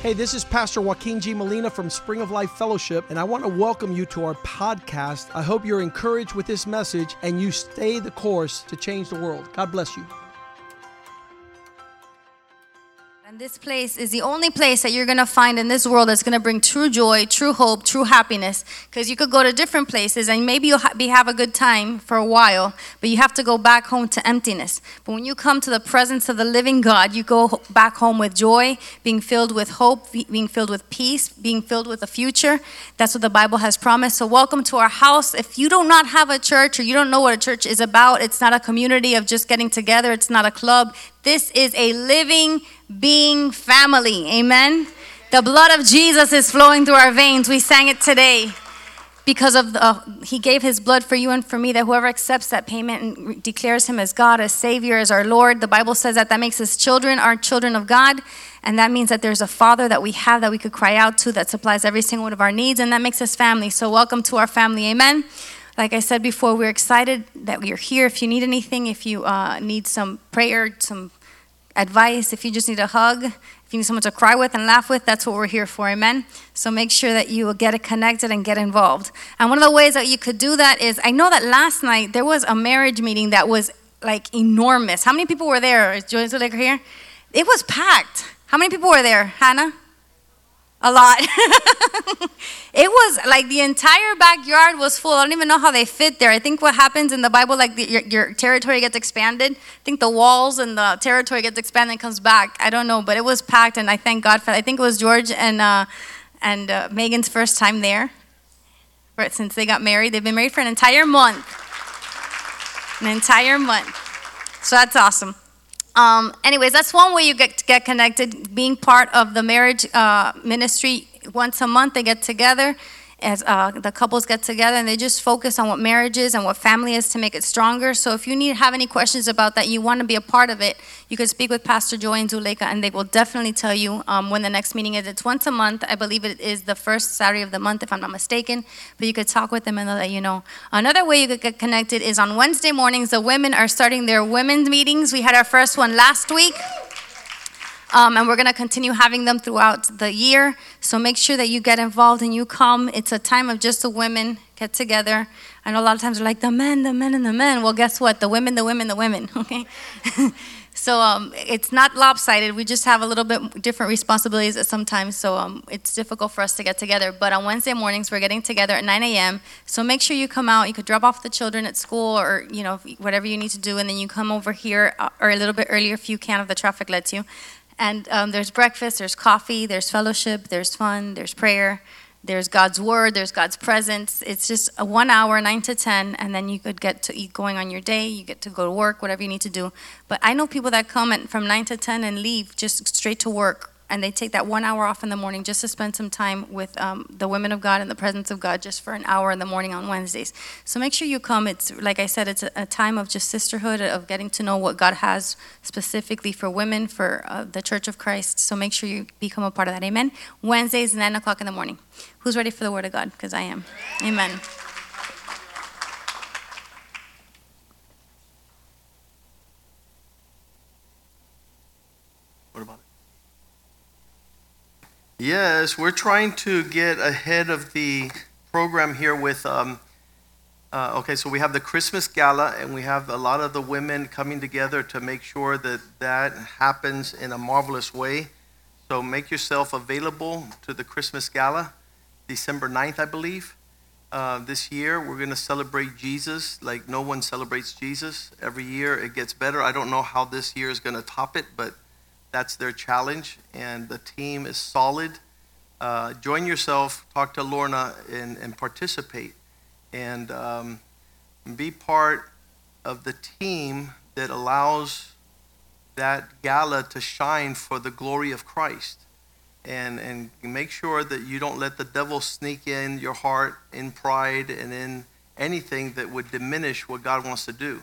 Hey, this is Pastor Joaquin G. Molina from Spring of Life Fellowship, and I want to welcome you to our podcast. I hope you're encouraged with this message and you stay the course to change the world. God bless you. This place is the only place that you're going to find in this world that's going to bring true joy, true hope, true happiness. Because you could go to different places and maybe you'll ha- be, have a good time for a while, but you have to go back home to emptiness. But when you come to the presence of the living God, you go back home with joy, being filled with hope, be- being filled with peace, being filled with a future. That's what the Bible has promised. So, welcome to our house. If you do not have a church or you don't know what a church is about, it's not a community of just getting together, it's not a club. This is a living being family. Amen. The blood of Jesus is flowing through our veins. We sang it today because of the, uh, he gave his blood for you and for me that whoever accepts that payment and re- declares him as God, as Savior, as our Lord, the Bible says that that makes us children, our children of God. And that means that there's a Father that we have that we could cry out to that supplies every single one of our needs, and that makes us family. So, welcome to our family. Amen. Like I said before, we're excited that you're here. If you need anything, if you uh, need some prayer, some advice, if you just need a hug, if you need someone to cry with and laugh with, that's what we're here for. Amen. So make sure that you get connected and get involved. And one of the ways that you could do that is I know that last night there was a marriage meeting that was like enormous. How many people were there? Is Joyce here? It was packed. How many people were there, Hannah? A lot. it was like the entire backyard was full. I don't even know how they fit there. I think what happens in the Bible, like the, your, your territory gets expanded. I think the walls and the territory gets expanded and comes back. I don't know, but it was packed, and I thank God for. That. I think it was George and uh, and uh, Megan's first time there. Right, since they got married, they've been married for an entire month. An entire month. So that's awesome. Um, anyways, that's one way you get get connected. Being part of the marriage uh, ministry once a month, they get together as uh, the couples get together and they just focus on what marriage is and what family is to make it stronger. So if you need have any questions about that, you want to be a part of it, you could speak with Pastor Joy and Zuleika, and they will definitely tell you um, when the next meeting is. It's once a month. I believe it is the first Saturday of the month, if I'm not mistaken. But you could talk with them and they'll let you know. Another way you could get connected is on Wednesday mornings. The women are starting their women's meetings. We had our first one last week. Um, and we're going to continue having them throughout the year. So make sure that you get involved and you come. It's a time of just the women get together. I know a lot of times they're like, the men, the men, and the men. Well, guess what? The women, the women, the women, okay? so um, it's not lopsided. We just have a little bit different responsibilities at sometimes. So um, it's difficult for us to get together. But on Wednesday mornings, we're getting together at 9 a.m. So make sure you come out. You could drop off the children at school or, you know, whatever you need to do. And then you come over here uh, or a little bit earlier if you can, if the traffic lets you. And um, there's breakfast, there's coffee, there's fellowship, there's fun, there's prayer, there's God's word, there's God's presence. It's just a one hour, nine to 10, and then you could get to eat going on your day. You get to go to work, whatever you need to do. But I know people that come from nine to 10 and leave just straight to work. And they take that one hour off in the morning just to spend some time with um, the women of God and the presence of God just for an hour in the morning on Wednesdays. So make sure you come. It's, like I said, it's a, a time of just sisterhood, of getting to know what God has specifically for women, for uh, the Church of Christ. So make sure you become a part of that. Amen. Wednesdays, 9 o'clock in the morning. Who's ready for the Word of God? Because I am. Amen. Yes, we're trying to get ahead of the program here with. Um, uh, okay, so we have the Christmas gala, and we have a lot of the women coming together to make sure that that happens in a marvelous way. So make yourself available to the Christmas gala, December 9th, I believe. Uh, this year, we're going to celebrate Jesus like no one celebrates Jesus. Every year, it gets better. I don't know how this year is going to top it, but that's their challenge, and the team is solid. Uh, join yourself, talk to Lorna, and, and participate, and um, be part of the team that allows that gala to shine for the glory of Christ. And, and make sure that you don't let the devil sneak in your heart in pride and in anything that would diminish what God wants to do.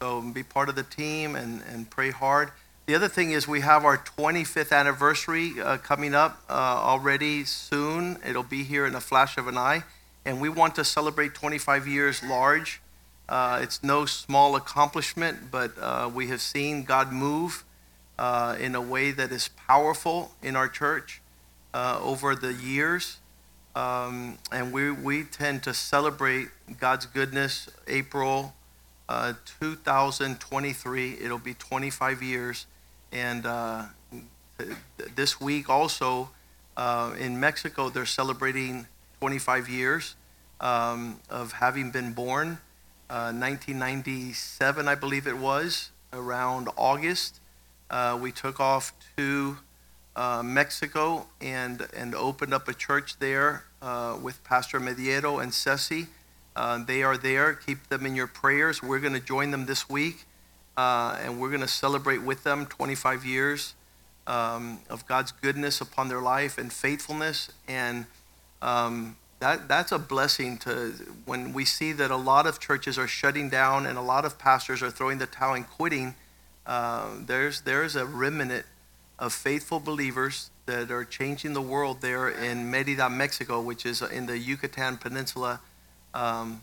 So be part of the team and, and pray hard. The other thing is we have our 25th anniversary uh, coming up uh, already soon. It'll be here in a flash of an eye. And we want to celebrate 25 years large. Uh, it's no small accomplishment, but uh, we have seen God move uh, in a way that is powerful in our church. uh, over the years. Um, and we, we tend to celebrate God's goodness April uh, 2023. It'll be 25 years. And uh, th- this week also uh, in Mexico, they're celebrating 25 years um, of having been born. Uh, 1997, I believe it was, around August. Uh, we took off to uh, Mexico and, and opened up a church there uh, with Pastor Mediero and Ceci. They are there. Keep them in your prayers. We're going to join them this week, uh, and we're going to celebrate with them 25 years um, of God's goodness upon their life and faithfulness. And um, that, that's a blessing to when we see that a lot of churches are shutting down and a lot of pastors are throwing the towel and quitting. Uh, there's, there's a remnant of faithful believers that are changing the world there in Merida, Mexico, which is in the Yucatan Peninsula, um,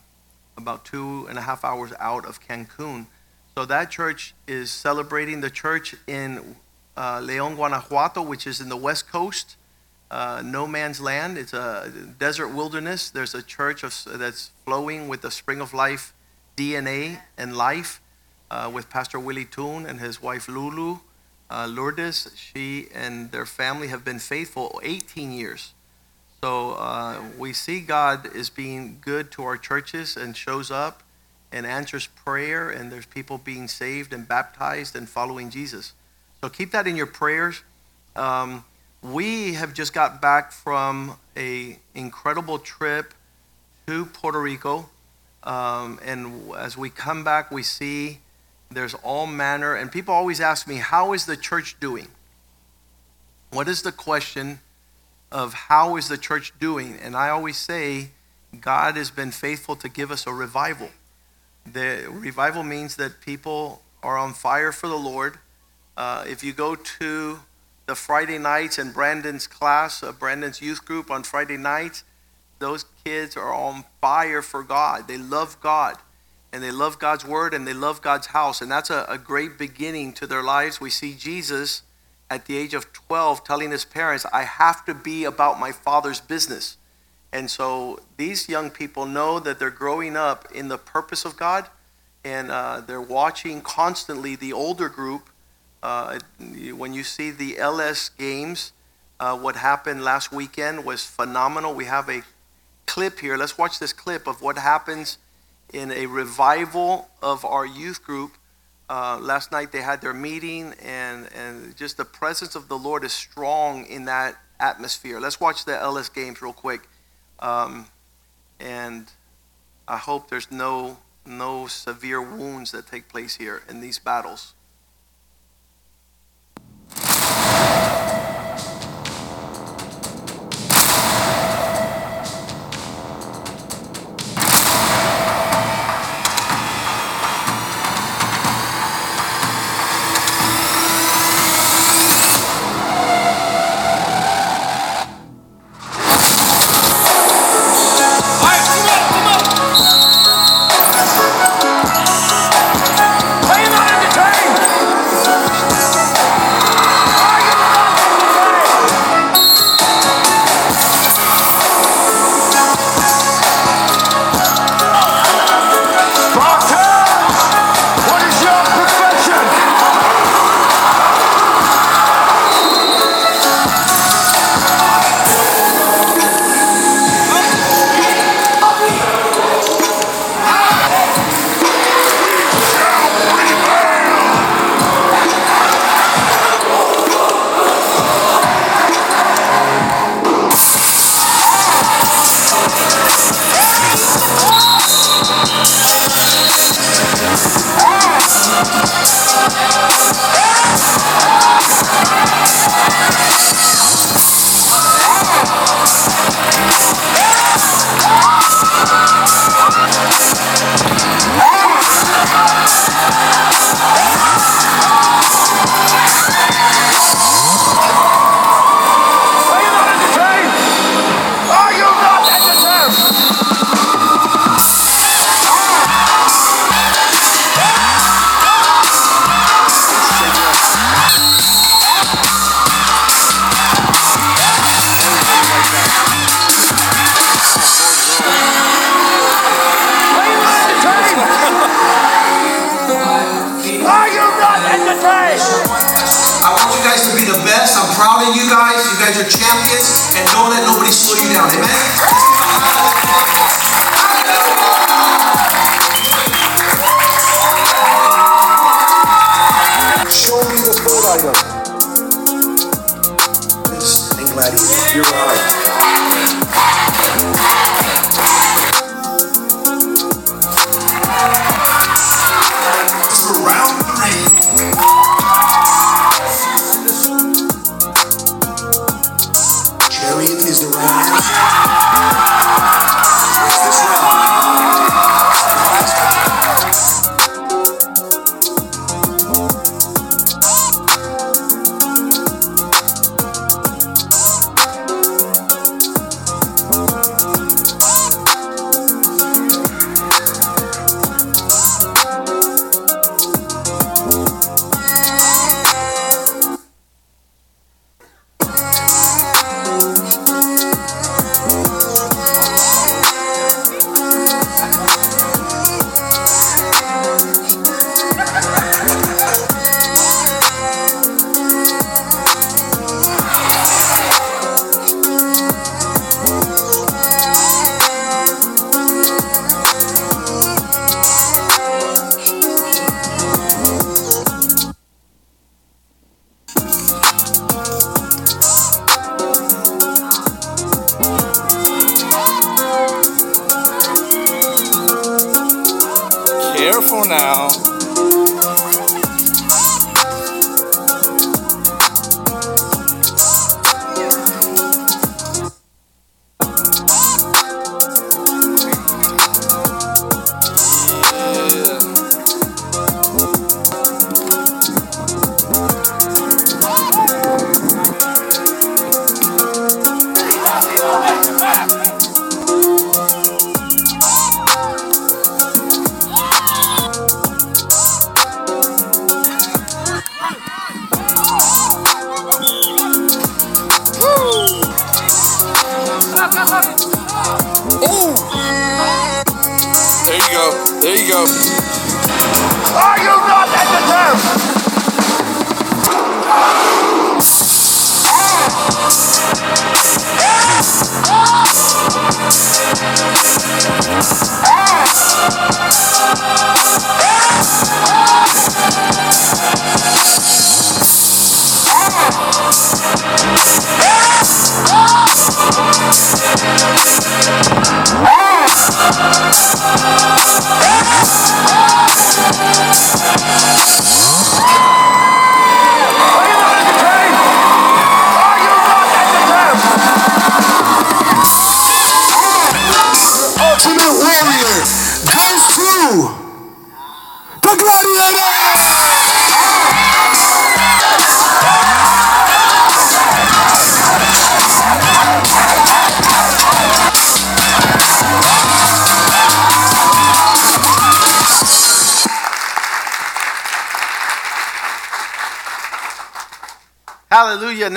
about two and a half hours out of Cancun. So that church is celebrating the church in uh, Leon, Guanajuato, which is in the west coast, uh, no man's land. It's a desert wilderness. There's a church of, that's flowing with the spring of life DNA and life uh, with Pastor Willie Toon and his wife Lulu. Uh, Lourdes, she and their family have been faithful 18 years. So uh, we see God is being good to our churches and shows up and answers prayer, and there's people being saved and baptized and following Jesus. So keep that in your prayers. Um, we have just got back from a incredible trip to Puerto Rico, um, and as we come back, we see there's all manner. And people always ask me, "How is the church doing?" What is the question of how is the church doing? And I always say, God has been faithful to give us a revival. The revival means that people are on fire for the Lord. Uh, if you go to the Friday nights in Brandon's class, uh, Brandon's youth group on Friday nights, those kids are on fire for God. They love God and they love God's word and they love God's house. And that's a, a great beginning to their lives. We see Jesus at the age of 12 telling his parents, I have to be about my father's business. And so these young people know that they're growing up in the purpose of God and uh, they're watching constantly the older group. Uh, when you see the LS games, uh, what happened last weekend was phenomenal. We have a clip here. Let's watch this clip of what happens in a revival of our youth group. Uh, last night they had their meeting, and, and just the presence of the Lord is strong in that atmosphere. Let's watch the LS games real quick. Um, and I hope there's no, no severe wounds that take place here in these battles.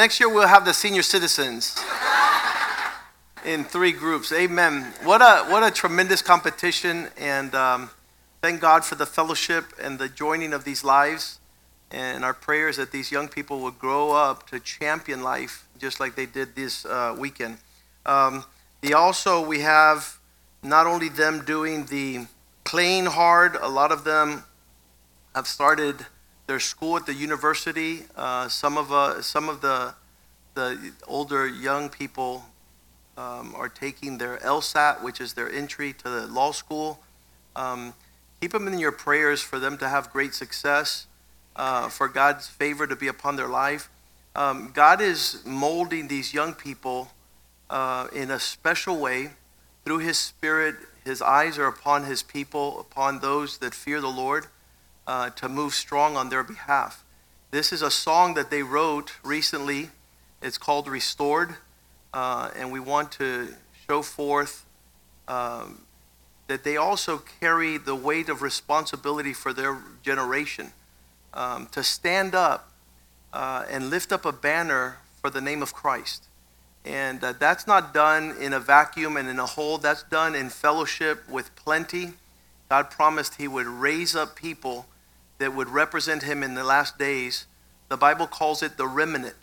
Next year we'll have the senior citizens in three groups. Amen. What a what a tremendous competition, and um, thank God for the fellowship and the joining of these lives. And our prayers that these young people will grow up to champion life, just like they did this uh, weekend. Um, the also we have not only them doing the playing hard. A lot of them have started their school at the university. Uh, some of uh, some of the the older young people um, are taking their LSAT, which is their entry to the law school. Um, keep them in your prayers for them to have great success, uh, for God's favor to be upon their life. Um, God is molding these young people uh, in a special way through His Spirit. His eyes are upon His people, upon those that fear the Lord uh, to move strong on their behalf. This is a song that they wrote recently. It's called Restored, uh, and we want to show forth um, that they also carry the weight of responsibility for their generation um, to stand up uh, and lift up a banner for the name of Christ. And uh, that's not done in a vacuum and in a hole. That's done in fellowship with plenty. God promised He would raise up people that would represent Him in the last days. The Bible calls it the remnant.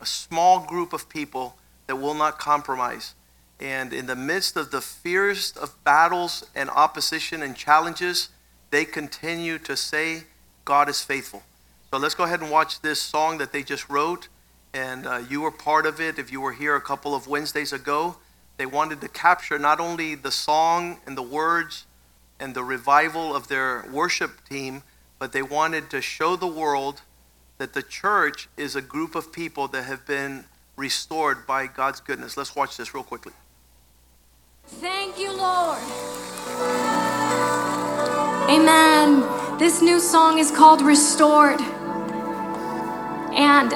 a small group of people that will not compromise. And in the midst of the fiercest of battles and opposition and challenges, they continue to say, God is faithful. So let's go ahead and watch this song that they just wrote. And uh, you were part of it if you were here a couple of Wednesdays ago. They wanted to capture not only the song and the words and the revival of their worship team, but they wanted to show the world that the church is a group of people that have been restored by God's goodness. Let's watch this real quickly. Thank you, Lord. Amen. This new song is called Restored. And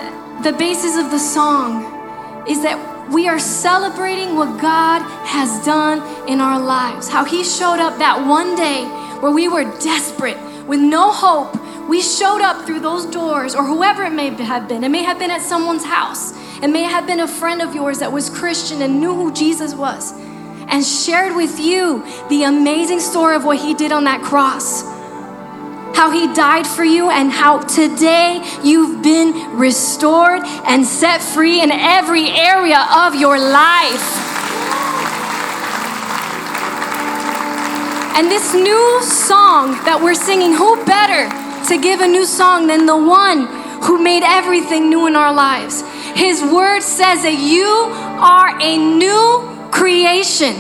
the basis of the song is that we are celebrating what God has done in our lives. How He showed up that one day where we were desperate, with no hope. We showed up through those doors, or whoever it may have been. It may have been at someone's house. It may have been a friend of yours that was Christian and knew who Jesus was and shared with you the amazing story of what He did on that cross. How He died for you, and how today you've been restored and set free in every area of your life. And this new song that we're singing, who better to give a new song than the one who made everything new in our lives? His word says that you are a new creation.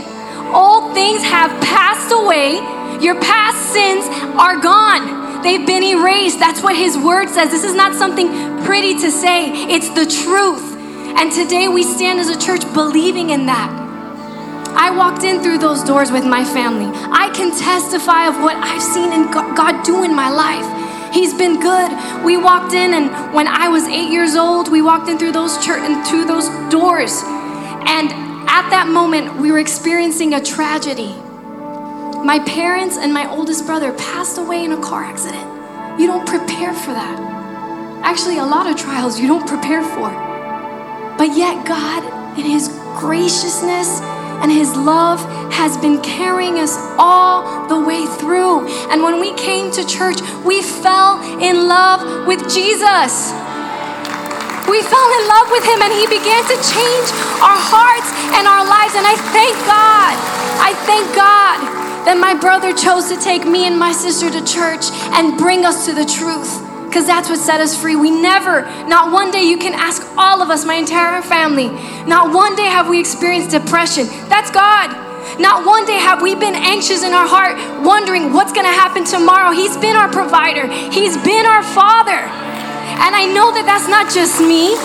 Old things have passed away, your past sins are gone. They've been erased. That's what his word says. This is not something pretty to say, it's the truth. And today we stand as a church believing in that. I walked in through those doors with my family. I can testify of what I've seen in God do in my life. He's been good. We walked in, and when I was eight years old, we walked in through those church and through those doors. And at that moment, we were experiencing a tragedy. My parents and my oldest brother passed away in a car accident. You don't prepare for that. Actually, a lot of trials you don't prepare for. But yet, God, in His graciousness, and His love has been carrying us all the way through. And when we came to church, we fell in love with Jesus. We fell in love with Him, and He began to change our hearts and our lives. And I thank God. I thank God that my brother chose to take me and my sister to church and bring us to the truth because that's what set us free. We never, not one day, you can ask all of us, my entire family, not one day have we experienced depression. That's God. Not one day have we been anxious in our heart, wondering what's going to happen tomorrow. He's been our provider, He's been our Father. And I know that that's not just me.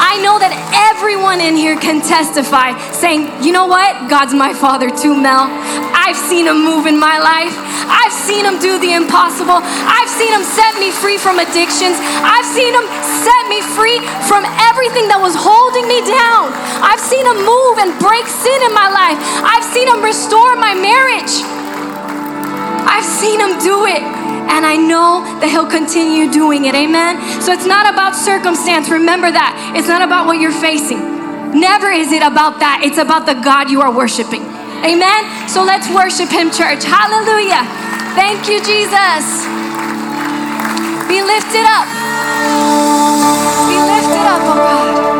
I know that everyone in here can testify, saying, you know what? God's my father too, Mel. I've seen him move in my life. I've seen him do the impossible. I've seen him set me free from addictions. I've seen him set me free from everything that was holding me down. I've seen him move and break sin in my life. I've seen him restore my marriage. I've seen him do it and I know that He'll continue doing it. Amen? So it's not about circumstance. Remember that. It's not about what you're facing. Never is it about that. It's about the God you are worshiping. Amen? So let's worship Him, church. Hallelujah. Thank you, Jesus. Be lifted up. Be lifted up, oh God.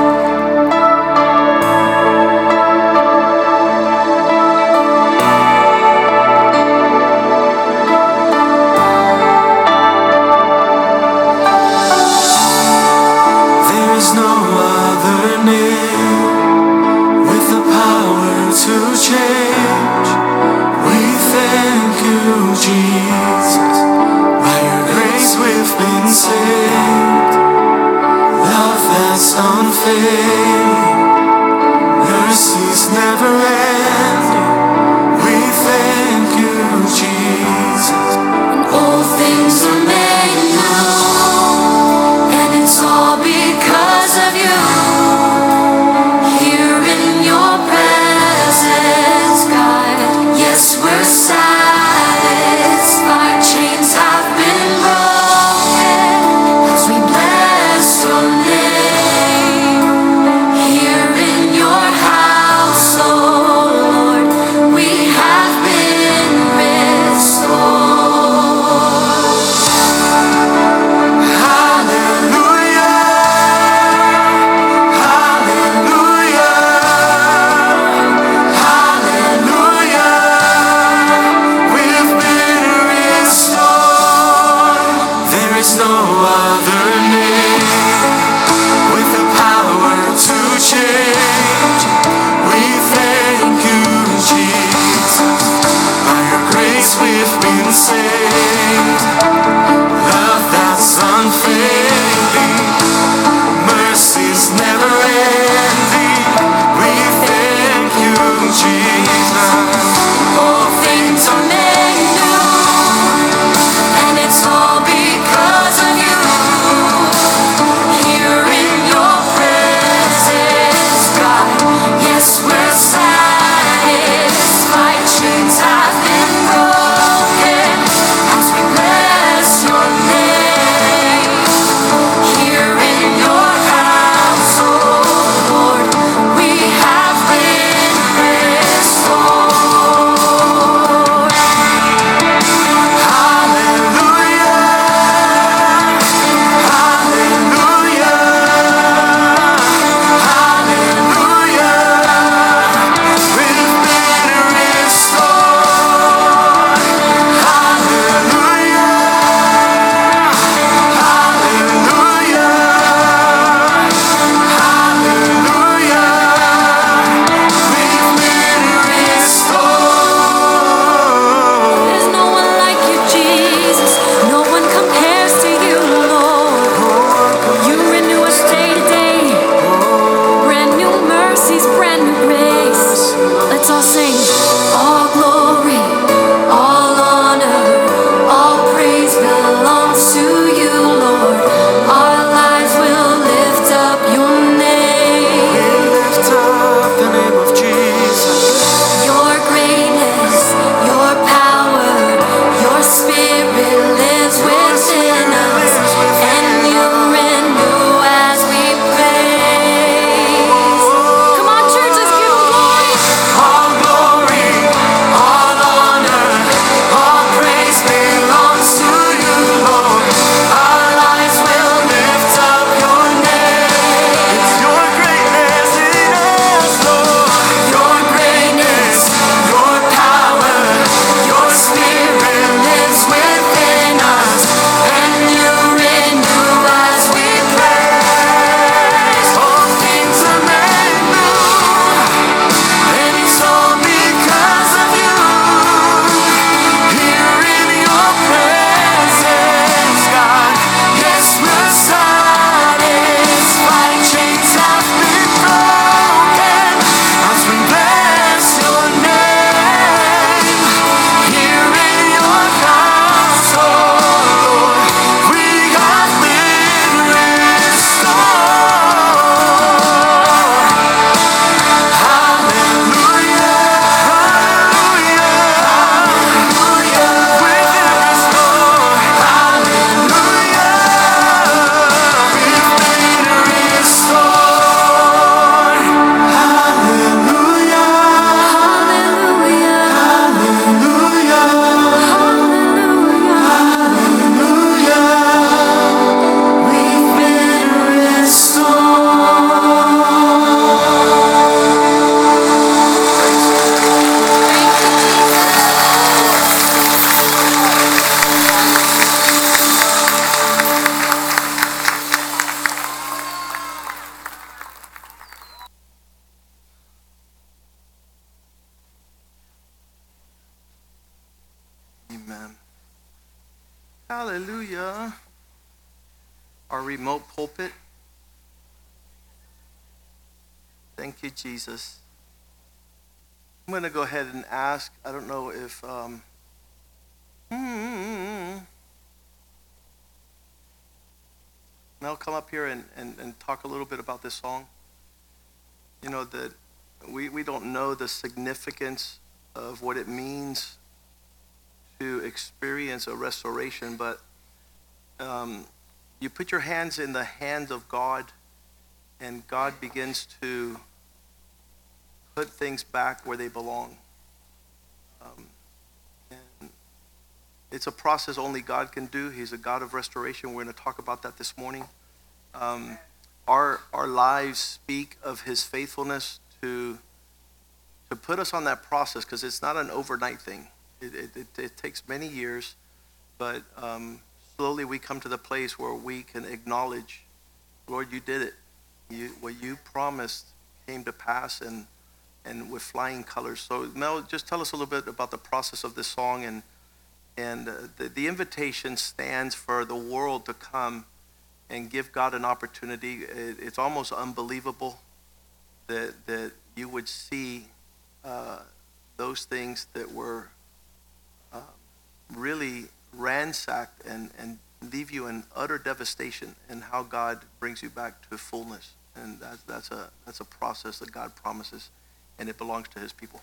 Thank you, Jesus. I'm going to go ahead and ask. I don't know if. Um, hmm. Mel, come up here and, and, and talk a little bit about this song. You know, that we, we don't know the significance of what it means to experience a restoration, but um, you put your hands in the hands of God, and God begins to put things back where they belong. Um, and it's a process only God can do. He's a God of restoration. We're going to talk about that this morning. Um, our, our lives speak of His faithfulness to, to put us on that process because it's not an overnight thing. It, it, it, it takes many years, but um, slowly we come to the place where we can acknowledge, Lord, you did it. You, what you promised came to pass and, and with flying colors. So, Mel, just tell us a little bit about the process of this song. And, and uh, the, the invitation stands for the world to come and give God an opportunity. It, it's almost unbelievable that, that you would see uh, those things that were uh, really ransacked and, and leave you in utter devastation and how God brings you back to fullness. And that's, that's, a, that's a process that God promises, and it belongs to his people.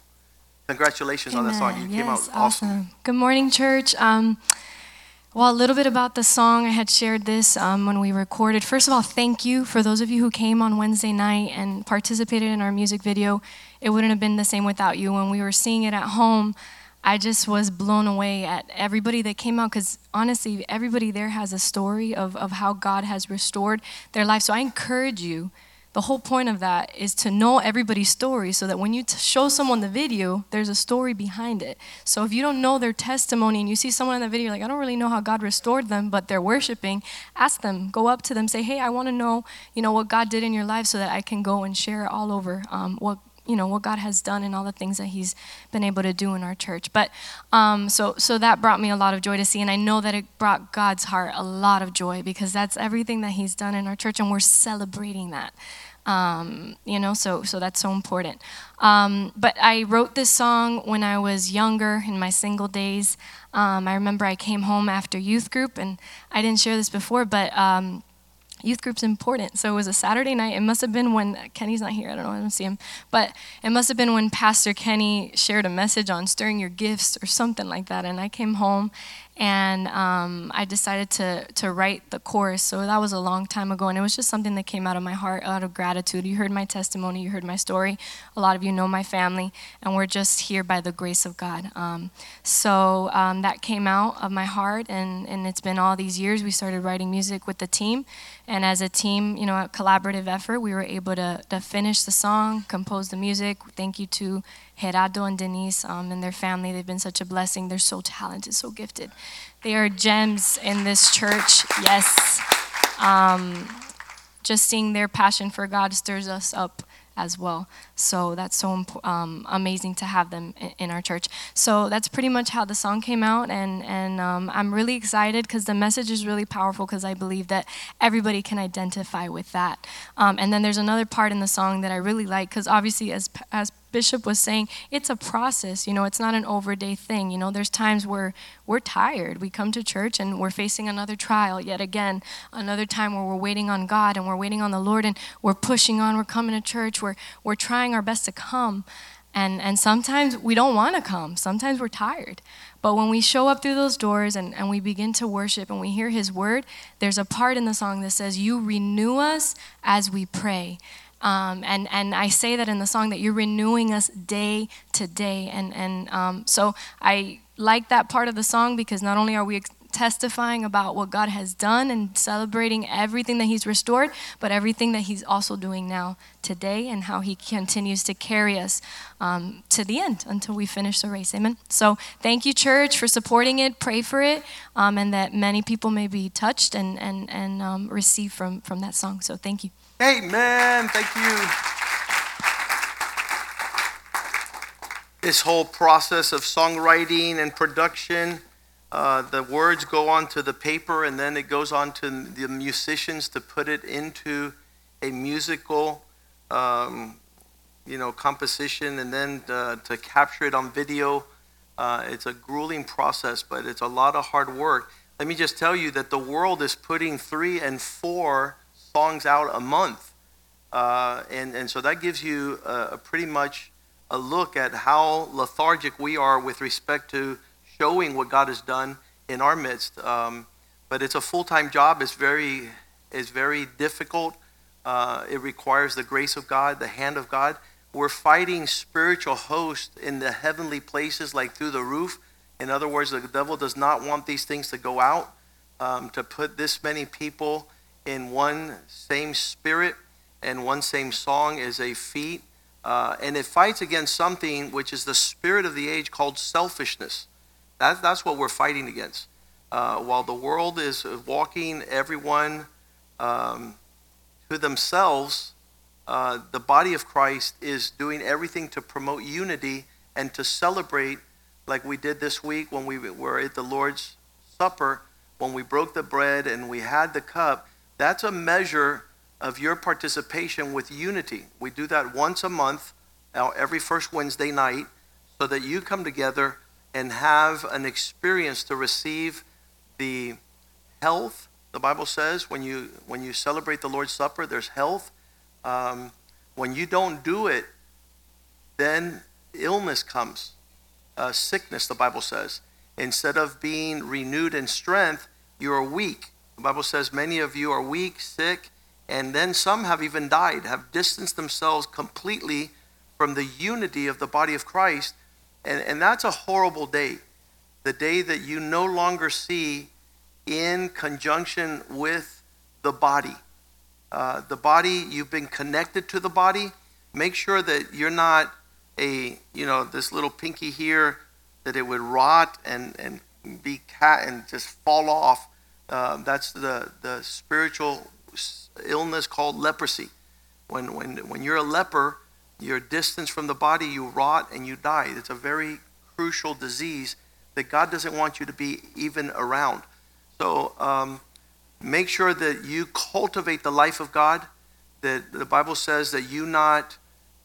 Congratulations on that song. You Amen. came yes, out awesome. Good morning, church. Um, well, a little bit about the song. I had shared this um, when we recorded. First of all, thank you for those of you who came on Wednesday night and participated in our music video. It wouldn't have been the same without you. When we were seeing it at home, I just was blown away at everybody that came out because honestly, everybody there has a story of, of how God has restored their life. So I encourage you. The whole point of that is to know everybody's story so that when you t- show someone the video, there's a story behind it. So if you don't know their testimony and you see someone in the video, like, I don't really know how God restored them, but they're worshiping, ask them, go up to them, say, hey, I want to know, you know, what God did in your life so that I can go and share it all over um, what you know what God has done and all the things that He's been able to do in our church. But um, so so that brought me a lot of joy to see, and I know that it brought God's heart a lot of joy because that's everything that He's done in our church, and we're celebrating that. Um, you know, so so that's so important. Um, but I wrote this song when I was younger in my single days. Um, I remember I came home after youth group, and I didn't share this before, but um, youth group's important. So it was a Saturday night. It must have been when Kenny's not here. I don't know. I don't see him. But it must have been when Pastor Kenny shared a message on stirring your gifts or something like that. And I came home and um, I decided to to write the chorus. So that was a long time ago, and it was just something that came out of my heart, out of gratitude. You heard my testimony, you heard my story. A lot of you know my family, and we're just here by the grace of God. Um, so um, that came out of my heart, and and it's been all these years. We started writing music with the team, and as a team, you know, a collaborative effort, we were able to to finish the song, compose the music. Thank you to Gerardo and Denise um, and their family. They've been such a blessing. They're so talented, so gifted. They are gems in this church. Yes. Um, just seeing their passion for God stirs us up as well. So that's so um, amazing to have them in, in, our church. So that's pretty much how the song came out, and and um, I'm really excited because the message is really powerful because I believe that everybody can identify with that. Um, and then there's another part in the song that I really like because obviously as as Bishop was saying, it's a process. You know, it's not an overday thing. You know, there's times where we're tired. We come to church and we're facing another trial yet again, another time where we're waiting on God and we're waiting on the Lord and we're pushing on. We're coming to church. We're we're trying our best to come. And, and sometimes we don't want to come. Sometimes we're tired. But when we show up through those doors and, and we begin to worship and we hear His word, there's a part in the song that says, You renew us as we pray. Um, and, and I say that in the song that you're renewing us day to day. And, and um, so I like that part of the song because not only are we testifying about what God has done and celebrating everything that He's restored, but everything that He's also doing now today and how He continues to carry us um, to the end until we finish the race. Amen. So thank you, church, for supporting it. Pray for it, um, and that many people may be touched and, and, and um, receive from, from that song. So thank you. Amen. Thank you. This whole process of songwriting and production, Uh, the words go onto the paper, and then it goes on to the musicians to put it into a musical, um, you know, composition, and then uh, to capture it on video. Uh, it's a grueling process, but it's a lot of hard work. Let me just tell you that the world is putting three and four songs out a month. Uh, and, and so that gives you a, a pretty much a look at how lethargic we are with respect to showing what God has done in our midst. Um, but it's a full-time job. It's very, it's very difficult. Uh, it requires the grace of God, the hand of God. We're fighting spiritual hosts in the heavenly places, like through the roof. In other words, the devil does not want these things to go out. Um, to put this many people in one same spirit and one same song is a feat. Uh, and it fights against something which is the spirit of the age called selfishness. That, that's what we're fighting against. Uh, while the world is walking everyone um, to themselves, uh, the body of Christ is doing everything to promote unity and to celebrate, like we did this week when we were at the Lord's Supper, when we broke the bread and we had the cup. That's a measure of your participation with unity. We do that once a month, every first Wednesday night, so that you come together and have an experience to receive the health. The Bible says when you when you celebrate the Lord's Supper, there's health. Um, when you don't do it, then illness comes, uh, sickness. The Bible says instead of being renewed in strength, you are weak. The Bible says many of you are weak, sick, and then some have even died, have distanced themselves completely from the unity of the body of Christ. And, and that's a horrible day. The day that you no longer see in conjunction with the body. Uh, the body, you've been connected to the body. Make sure that you're not a, you know, this little pinky here, that it would rot and, and be cat and just fall off. Uh, that's the, the spiritual illness called leprosy. When, when, when you're a leper, you're distanced from the body, you rot and you die. It's a very crucial disease that God doesn't want you to be even around. So um, make sure that you cultivate the life of God. That the Bible says that you not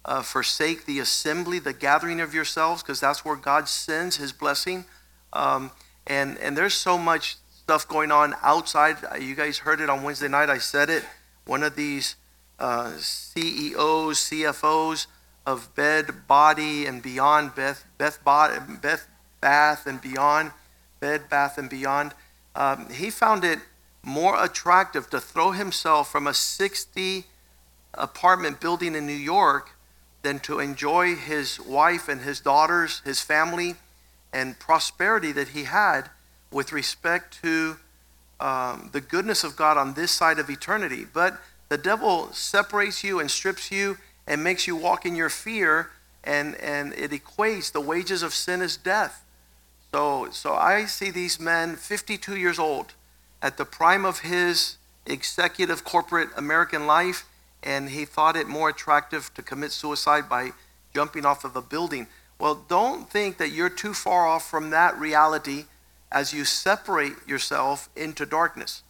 uh, forsake the assembly, the gathering of yourselves, because that's where God sends His blessing. Um, and and there's so much stuff going on outside. You guys heard it on Wednesday night. I said it. One of these uh, CEOs, CFOs of Bed, Body, and Beyond, Beth, Beth, Beth Bath, and Beyond, Bed, Bath, and Beyond. Um, he found it more attractive to throw himself from a 60 apartment building in New York than to enjoy his wife and his daughters, his family, and prosperity that he had with respect to um, the goodness of God on this side of eternity. But the devil separates you and strips you and makes you walk in your fear, and, and it equates the wages of sin is death. So, so I see these men, 52 years old, at the prime of his executive corporate American life, and he thought it more attractive to commit suicide by jumping off of a building. Well, don't think that you're too far off from that reality as you separate yourself into darkness.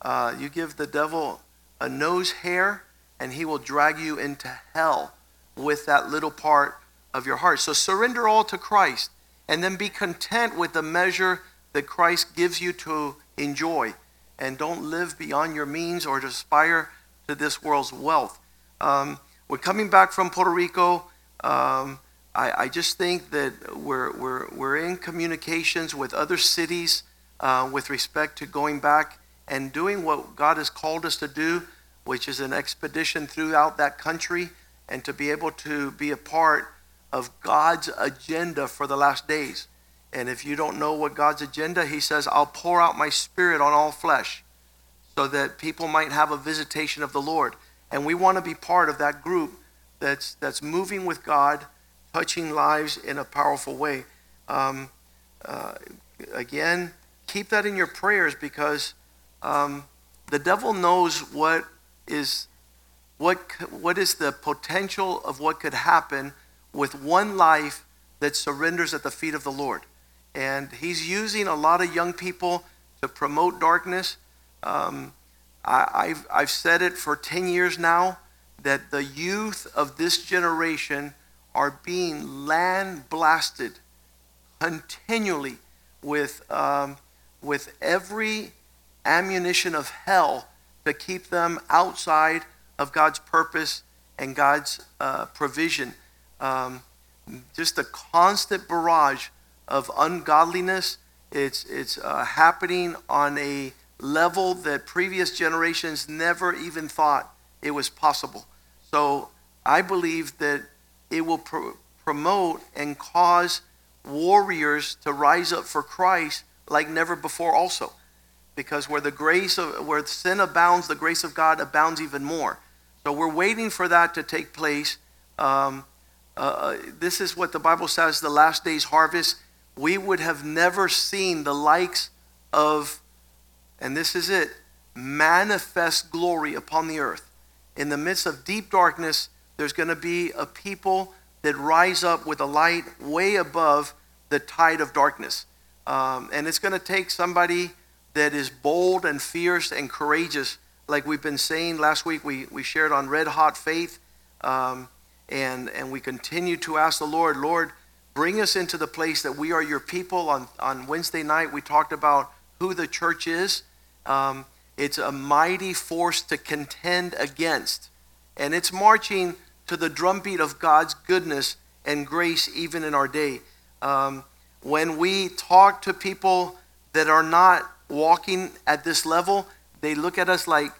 Uh, you give the devil a nose hair, and he will drag you into hell with that little part of your heart. So surrender all to Christ, and then be content with the measure that Christ gives you to enjoy. And don't live beyond your means or aspire to this world's wealth. Um, we're coming back from Puerto Rico. Um, I, I, just think that we're, we're, we're in communications with other cities uh, with respect to going back and doing what God has called us to do, which is an expedition throughout that country and to be able to be a part of God's agenda for the last days. And if you don't know what God's agenda, He says, I'll pour out my spirit on all flesh so that people might have a visitation of the Lord. And we want to be part of that group that's, that's moving with God, touching lives in a powerful way. Um, uh, again, keep that in your prayers because um, the devil knows what is what what is the potential of what could happen with one life that surrenders at the feet of the Lord. and he's using a lot of young people to promote darkness. Um, I, I've, I've said it for 10 years now that the youth of this generation are being land blasted continually with, um, with every ammunition of hell to keep them outside of God's purpose and God's uh, provision. Um, just a constant barrage of ungodliness. It's, it's uh, happening on a level that previous generations never even thought it was possible. So I believe that it will pro- promote and cause warriors to rise up for Christ like never before also. Because where the grace of where sin abounds the grace of god abounds even more. So we're waiting for that to take place. Um, uh, this is what the bible says the last days harvest. We would have never seen the likes of and this is it manifest glory upon the earth. In the midst of deep darkness there's going to be a people that rise up with a light way above the tide of darkness um, and it's going to take somebody that is bold and fierce and courageous. Like we've been saying last week, we, we shared on red hot faith. Um, and, and we continue to ask the Lord, Lord, bring us into the place that we are your people. On, on Wednesday night, we talked about who the church is. Um, it's a mighty force to contend against. And it's marching to the drumbeat of God's goodness and grace even in our day. Um, when we talk to people that are not walking at this level, they look at us like,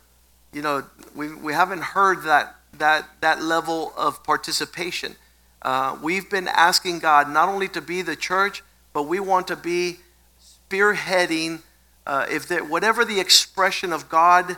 you know, we, we haven't heard that, that, that level of participation. Uh, we've been asking God not only to be the church, but we want to be spearheading, uh, if there, whatever the expression of God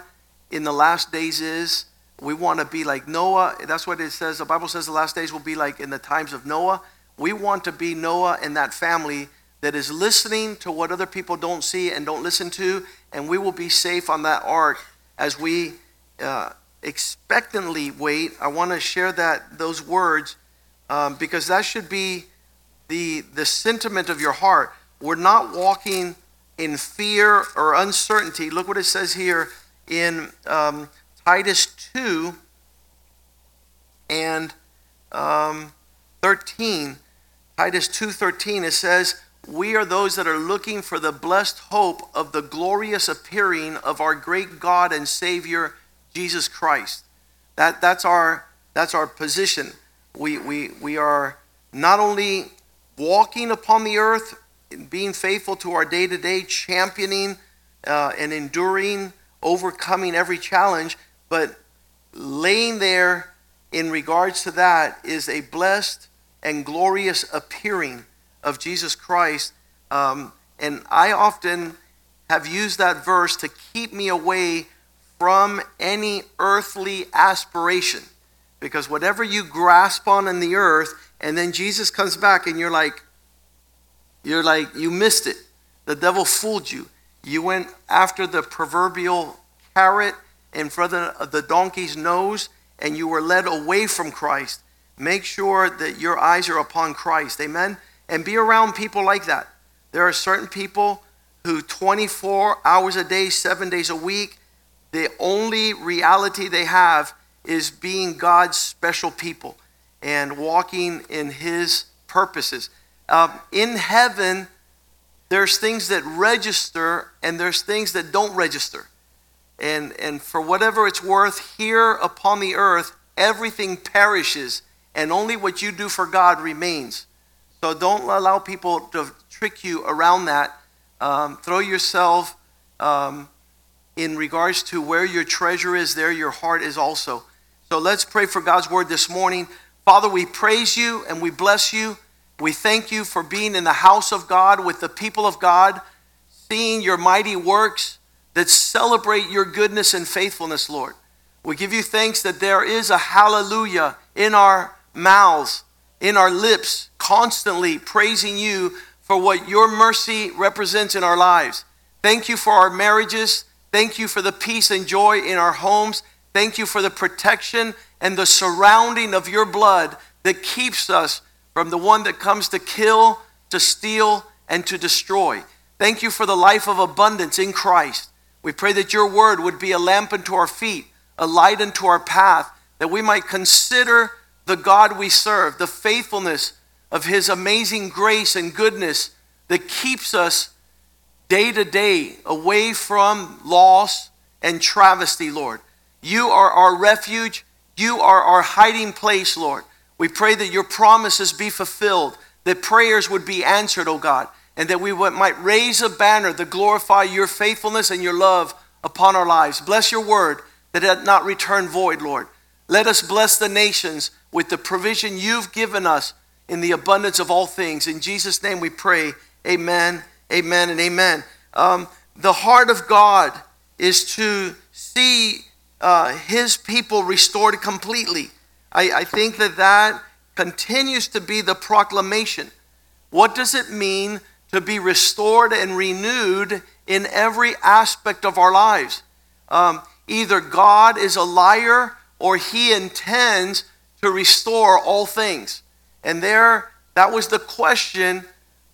in the last days is, we want to be like Noah. That's what it says. The Bible says the last days will be like in the times of Noah. We want to be Noah and that family that is listening to what other people don't see and don't listen to, and we will be safe on that ark as we uh, expectantly wait. I want to share that those words um, because that should be the the sentiment of your heart. We're not walking in fear or uncertainty. Look what it says here in um, Titus two and um, thirteen. Titus two thirteen. It says we are those that are looking for the blessed hope of the glorious appearing of our great God and Savior, Jesus Christ. That, that's, our, that's our position. We, we, we are not only walking upon the earth, being faithful to our day to day, championing uh, and enduring, overcoming every challenge, but laying there in regards to that is a blessed and glorious appearing of Jesus Christ. Um, and I often have used that verse to keep me away from any earthly aspiration. Because whatever you grasp on in the earth, and then Jesus comes back and you're like, you're like, you missed it. The devil fooled you. You went after the proverbial carrot in front of the donkey's nose and you were led away from Christ. Make sure that your eyes are upon Christ. Amen and be around people like that. There are certain people who 24 hours a day, seven days a week, the only reality they have is being God's special people and walking in His purposes. Um, in heaven, there's things that register and there's things that don't register. And, and for whatever it's worth, here upon the earth, everything perishes and only what you do for God remains. So don't allow people to trick you around that. Um, throw yourself um, in regards to where your treasure is, there your heart is also. So let's pray for God's word this morning. Father, we praise you and we bless you. We thank you for being in the house of God with the people of God, seeing your mighty works that celebrate your goodness and faithfulness, Lord. We give you thanks that there is a hallelujah in our mouths in our lips, constantly praising you for what your mercy represents in our lives. Thank you for our marriages. Thank you for the peace and joy in our homes. Thank you for the protection and the surrounding of your blood that keeps us from the one that comes to kill, to steal, and to destroy. Thank you for the life of abundance in Christ. We pray that your word would be a lamp unto our feet, a light unto our path, that we might consider the God we serve, the faithfulness of his amazing grace and goodness that keeps us day to day away from loss and travesty, Lord. You are our refuge. You are our hiding place, Lord. We pray that your promises be fulfilled, that prayers would be answered, O God, and that we might raise a banner that glorify your faithfulness and your love upon our lives. Bless your word that it not return void, Lord. Let us bless the nations with the provision you've given us in the abundance of all things. In Jesus' name we pray. Amen, amen, and amen. Um, the heart of God is to see uh, his people restored completely. I, I think that that continues to be the proclamation. What does it mean to be restored and renewed in every aspect of our lives? Um, either God is a liar or he intends to restore all things. And there, that was the question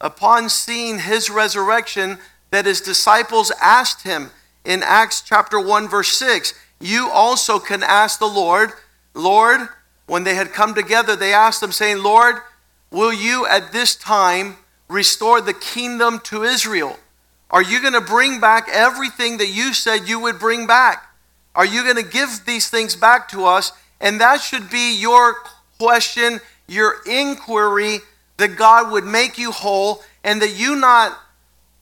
upon seeing his resurrection that his disciples asked him in Acts chapter 1, verse 6. You also can ask the Lord, Lord, when they had come together, they asked him, saying, Lord, will you at this time restore the kingdom to Israel? Are you going to bring back everything that you said you would bring back? Are you going to give these things back to us? And that should be your question, your inquiry that God would make you whole and that you not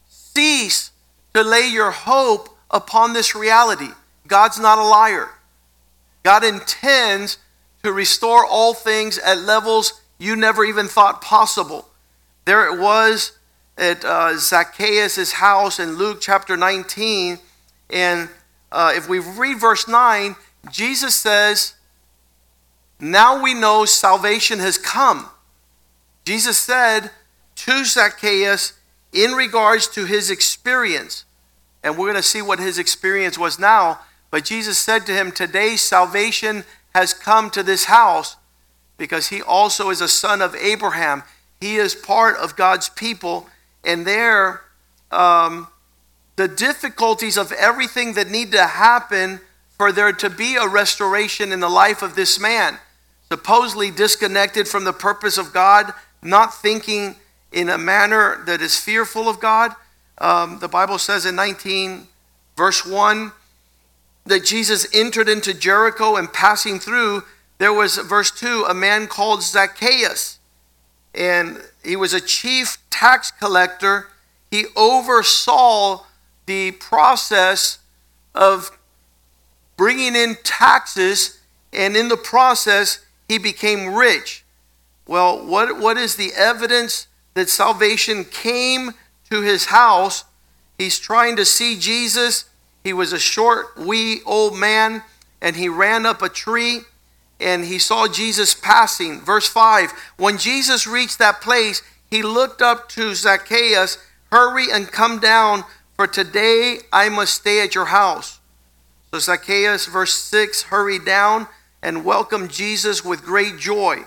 cease to lay your hope upon this reality. God's not a liar. God intends to restore all things at levels you never even thought possible. There it was at uh, Zacchaeus' house in Luke chapter 19. And uh, if we read verse 9, Jesus says, Now we know salvation has come. Jesus said to Zacchaeus in regards to his experience, and we're going to see what his experience was now, but Jesus said to him, Today salvation has come to this house because he also is a son of Abraham. He is part of God's people, and there, um, the difficulties of everything that need to happen for there to be a restoration in the life of this man, supposedly disconnected from the purpose of God, not thinking in a manner that is fearful of God. Um, the Bible says in 19, verse 1, that Jesus entered into Jericho and passing through, there was, verse 2, a man called Zacchaeus. And he was a chief tax collector. He oversaw the process of bringing in taxes, and in the process, he became rich. Well, what, what is the evidence that salvation came to his house? He's trying to see Jesus he was a short, wee old man, and he ran up a tree and he saw Jesus passing. Verse 5 When Jesus reached that place, he looked up to Zacchaeus, Hurry and come down, for today I must stay at your house. So Zacchaeus, verse 6, hurried down and welcomed Jesus with great joy.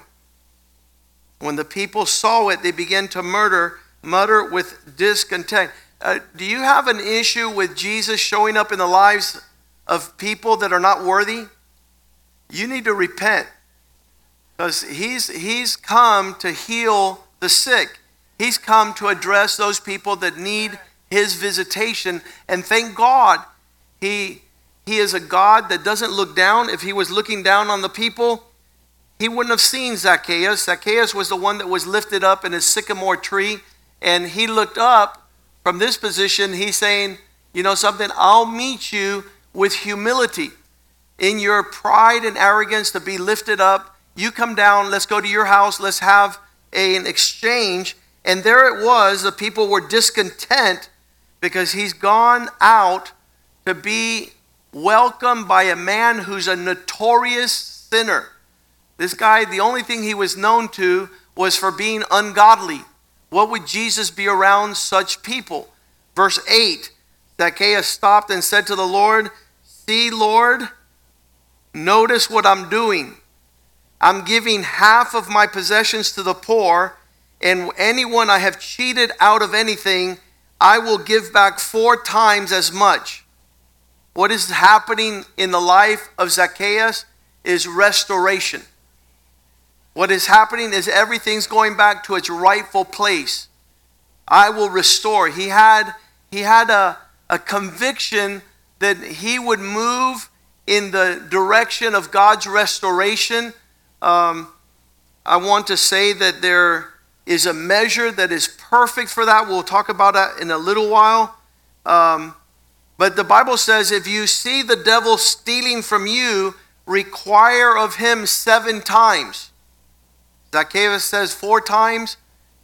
When the people saw it, they began to murder, mutter with discontent. Uh, do you have an issue with Jesus showing up in the lives of people that are not worthy? You need to repent because he's, he's come to heal the sick. He's come to address those people that need his visitation. And thank God, he, he is a God that doesn't look down. If he was looking down on the people, he wouldn't have seen Zacchaeus. Zacchaeus was the one that was lifted up in his sycamore tree, and he looked up from this position, he's saying, you know something, I'll meet you with humility. In your pride and arrogance to be lifted up, you come down, let's go to your house, let's have a, an exchange. And there it was, the people were discontent because he's gone out to be welcomed by a man who's a notorious sinner. This guy, the only thing he was known to was for being ungodly. What would Jesus be around such people? Verse 8 Zacchaeus stopped and said to the Lord, See, Lord, notice what I'm doing. I'm giving half of my possessions to the poor, and anyone I have cheated out of anything, I will give back four times as much. What is happening in the life of Zacchaeus is restoration. What is happening is everything's going back to its rightful place. I will restore. He had he had a, a conviction that he would move in the direction of God's restoration. Um, I want to say that there is a measure that is perfect for that. We'll talk about that in a little while. Um, but the Bible says if you see the devil stealing from you, require of him seven times. Zacchaeus says four times.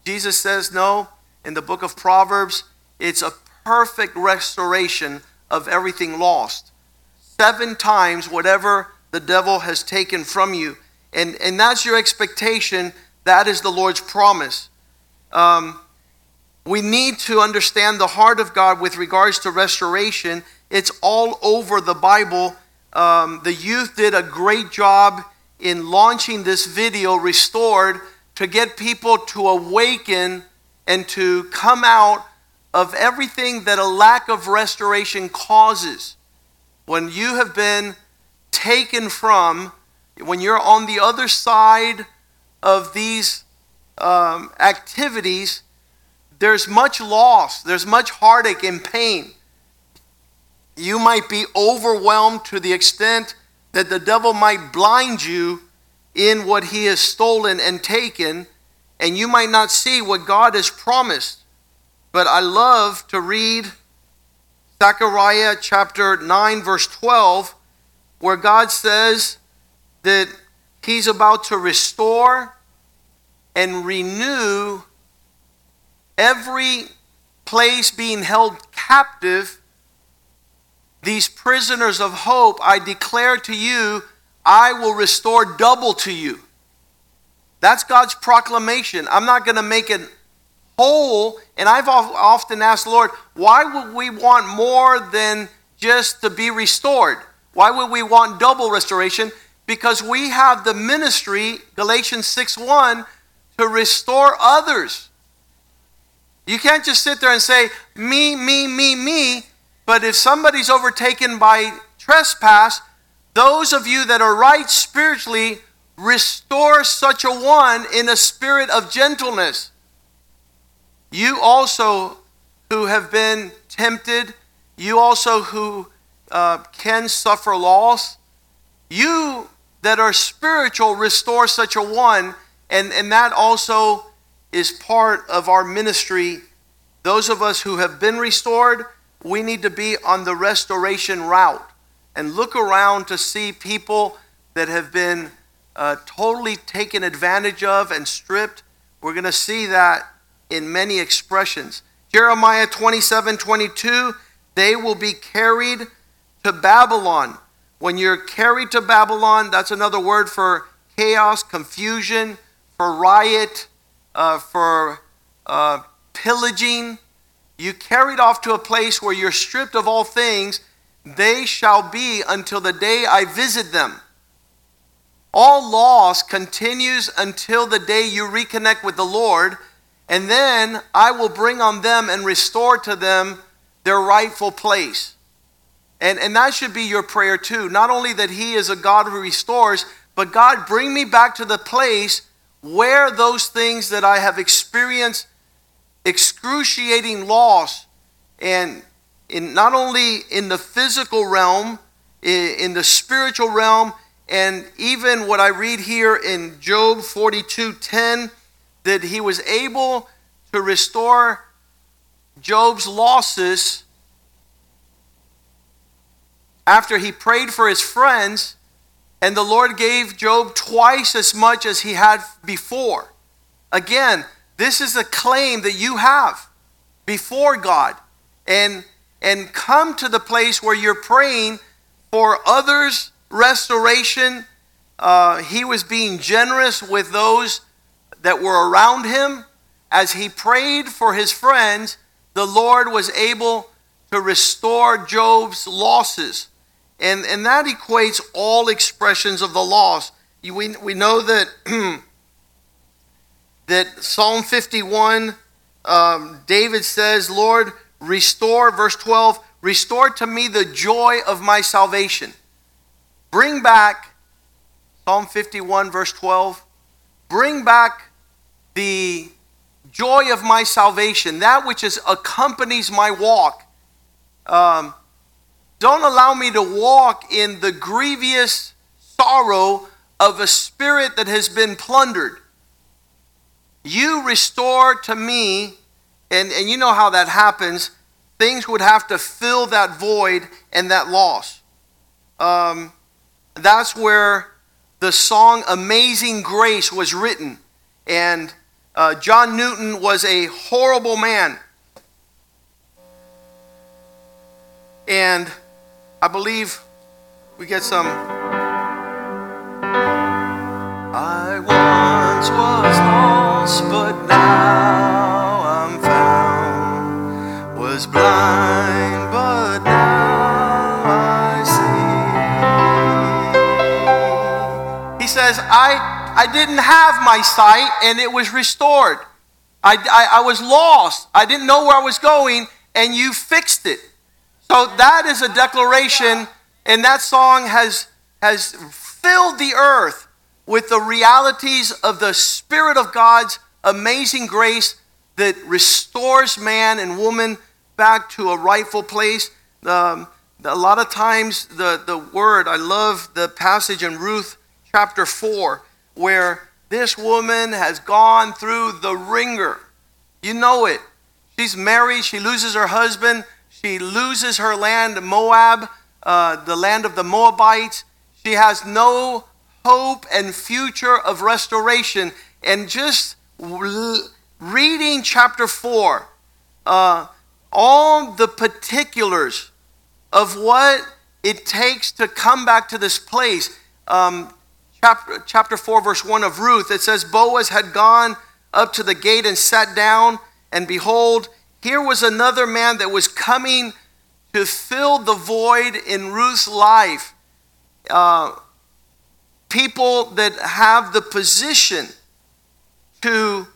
Jesus says no. In the book of Proverbs, it's a perfect restoration of everything lost. Seven times whatever the devil has taken from you. And, and that's your expectation. That is the Lord's promise. Um, we need to understand the heart of God with regards to restoration. It's all over the Bible. Um, the youth did a great job in launching this video, Restored, to get people to awaken and to come out of everything that a lack of restoration causes. When you have been taken from, when you're on the other side of these um, activities, there's much loss, there's much heartache and pain. You might be overwhelmed to the extent that the devil might blind you in what he has stolen and taken, and you might not see what God has promised. But I love to read Zechariah chapter 9, verse 12, where God says that he's about to restore and renew every place being held captive. These prisoners of hope, I declare to you, I will restore double to you. That's God's proclamation. I'm not going to make it whole. And I've often asked, Lord, why would we want more than just to be restored? Why would we want double restoration? Because we have the ministry, Galatians 6 1, to restore others. You can't just sit there and say, me, me, me, me. But if somebody's overtaken by trespass, those of you that are right spiritually, restore such a one in a spirit of gentleness. You also who have been tempted, you also who uh, can suffer loss, you that are spiritual, restore such a one. And, and that also is part of our ministry. Those of us who have been restored, we need to be on the restoration route and look around to see people that have been uh, totally taken advantage of and stripped. We're going to see that in many expressions. Jeremiah 27 22, they will be carried to Babylon. When you're carried to Babylon, that's another word for chaos, confusion, for riot, uh, for uh, pillaging. You carried off to a place where you're stripped of all things. They shall be until the day I visit them. All loss continues until the day you reconnect with the Lord and then I will bring on them and restore to them their rightful place. And, and that should be your prayer too. Not only that He is a God who restores, but God, bring me back to the place where those things that I have experienced excruciating loss and in not only in the physical realm, in the spiritual realm, and even what I read here in Job 42 10 that he was able to restore Job's losses after he prayed for his friends, and the Lord gave Job twice as much as he had before. Again, this is a claim that you have before God. And, and come to the place where you're praying for others' restoration. Uh, he was being generous with those that were around him, as he prayed for his friends, the Lord was able to restore Job's losses. And, and that equates all expressions of the loss. We, we know that that Psalm 51, um, David says, Lord, restore, verse 12, restore to me the joy of my salvation. Bring back, Psalm 51, verse 12, bring back the joy of my salvation, that which is, accompanies my walk. Um, don't allow me to walk in the grievous sorrow of a spirit that has been plundered. You restore to me, and, and you know how that happens, things would have to fill that void and that loss. Um, that's where the song Amazing Grace was written. And uh, John Newton was a horrible man. And I believe we get some. I once was lost, but now I, didn't have my sight, and it was restored. I, I, I was lost. I didn't know where I was going, and you fixed it. So that is a declaration, and that song has, has filled the earth with the realities of the Spirit of God's amazing grace that restores man and woman back to a rightful place. Um, a lot of times, the, the word, I love the passage in Ruth chapter 4, where this woman has gone through the ringer. You know it. She's married, she loses her husband, she loses her land, Moab, uh, the land of the Moabites. She has no hope and future of restoration. And just reading chapter 4, uh, all the particulars of what it takes to come back to this place. Um, chapter, chapter 4, verse 1 of Ruth, it says, Boaz had gone up to the gate and sat down, and behold, here was another man that was coming to fill the void in Ruth's life. Uh, people that have the position to,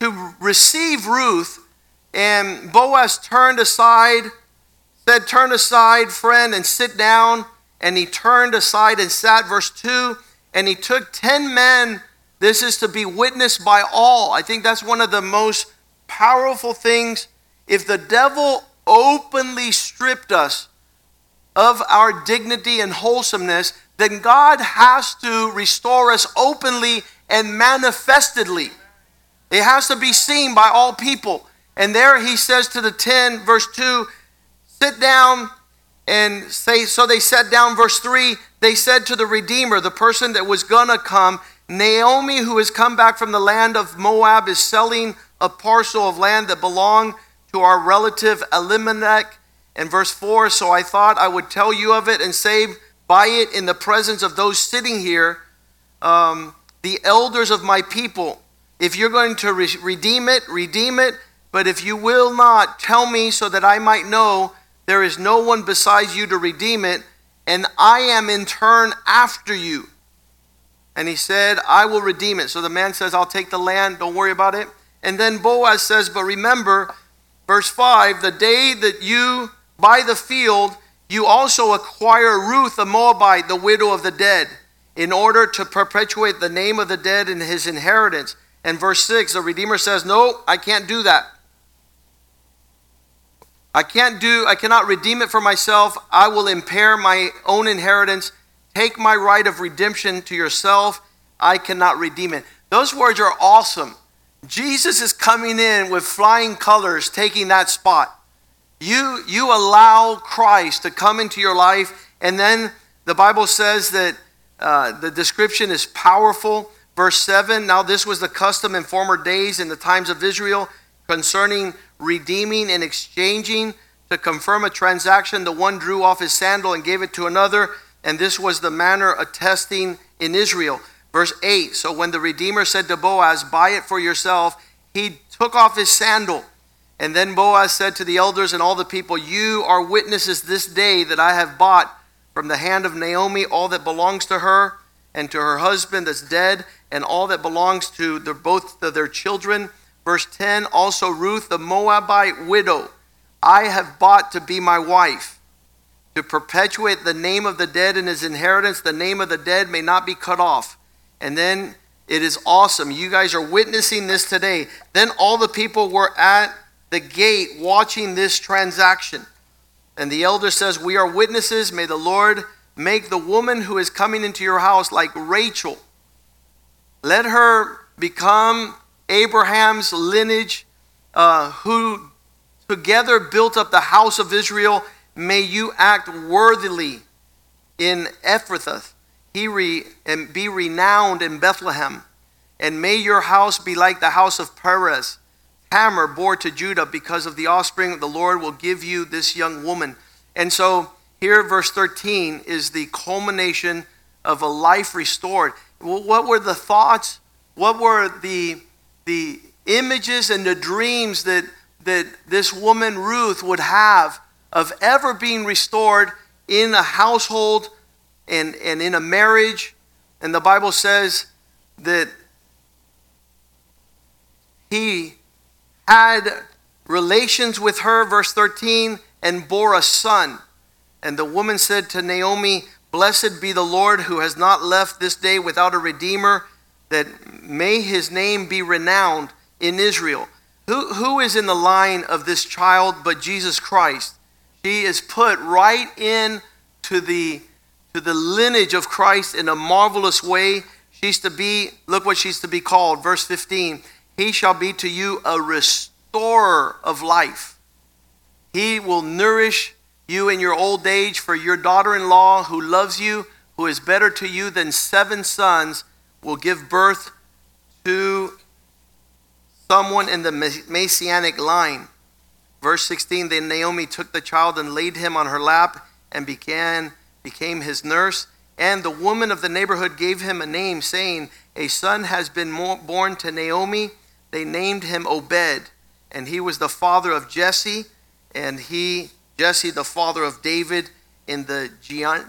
to receive Ruth. And Boaz turned aside, said, Turn aside, friend, and sit down. And he turned aside and sat. Verse 2 And he took 10 men. This is to be witnessed by all. I think that's one of the most powerful things. If the devil openly stripped us of our dignity and wholesomeness, then God has to restore us openly and manifestedly. It has to be seen by all people. And there he says to the 10, verse 2, sit down and say, so they sat down, verse 3, they said to the Redeemer, the person that was gonna come, Naomi, who has come back from the land of Moab, is selling a parcel of land that belonged to our relative Elimelech. And verse 4 So I thought I would tell you of it and say, Buy it in the presence of those sitting here, um, the elders of my people. If you're going to re- redeem it, redeem it. But if you will not, tell me so that I might know there is no one besides you to redeem it, and I am in turn after you. And he said, I will redeem it. So the man says, I'll take the land, don't worry about it. And then Boaz says, But remember, verse 5 the day that you buy the field, you also acquire Ruth, the Moabite, the widow of the dead, in order to perpetuate the name of the dead in his inheritance. And verse 6, the Redeemer says, No, I can't do that. I can't do, I cannot redeem it for myself. I will impair my own inheritance. Take my right of redemption to yourself. I cannot redeem it. Those words are awesome. Jesus is coming in with flying colors, taking that spot. You, you allow Christ to come into your life, and then the Bible says that uh, the description is powerful. Verse 7 Now, this was the custom in former days in the times of Israel concerning redeeming and exchanging to confirm a transaction. The one drew off his sandal and gave it to another, and this was the manner of testing in Israel. Verse 8 So when the Redeemer said to Boaz, Buy it for yourself, he took off his sandal. And then Boaz said to the elders and all the people, You are witnesses this day that I have bought from the hand of Naomi all that belongs to her. and to her husband that's dead, and all that belongs to their, both of their children. Verse 10 Also Ruth the Moabite widow, I have bought to be my wife. To perpetuate the name of the dead in his inheritance, the name of the dead may not be cut off. And then it is awesome. You guys are witnessing this today. Then all the people were at the gate watching this transaction. And the elder says, We are witnesses. May the Lord make the woman who is coming into your house like Rachel. Let her become Abraham's lineage, uh, who together built up the house of Israel. May you act worthily in Ephrathah he re, and be renowned in Bethlehem. And may your house be like the house of Perez. Tamar bore to Judah because of the offspring the Lord will give you this young woman. And so here, verse 13 is the culmination of a life restored. What were the thoughts? What were the, the images and the dreams that, that this woman, Ruth, would have of ever being restored in a household and, and in a marriage? And the Bible says that he had relations with her, verse 13, and bore a son. And the woman said to Naomi, Blessed be the Lord who has not left this day without a redeemer, that may his name be renowned in Israel. Who, who is in the line of this child but Jesus Christ? She is put right in to the, to the lineage of Christ in a marvelous way. She's to be, look what she's to be called. Verse 15 He shall be to you a restorer of life. He will nourish you in your old age, for your daughter in law who loves you, who is better to you than seven sons, will give birth to someone in the messianic line. Verse 16 Then Naomi took the child and laid him on her lap and began, became his nurse. And the woman of the neighborhood gave him a name, saying, A son has been born to Naomi. They named him Obed, and he was the father of Jesse, and he Jesse, the father of David, in the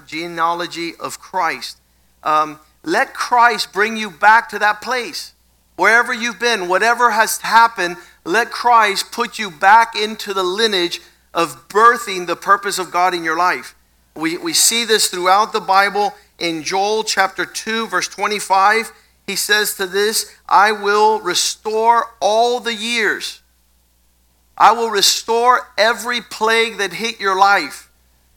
genealogy of Christ. Um, let Christ bring you back to that place. Wherever you've been, whatever has happened, let Christ put you back into the lineage of birthing the purpose of God in your life. We, we see this throughout the Bible. In Joel chapter 2, verse 25, he says to this, I will restore all the years I will restore every plague that hit your life,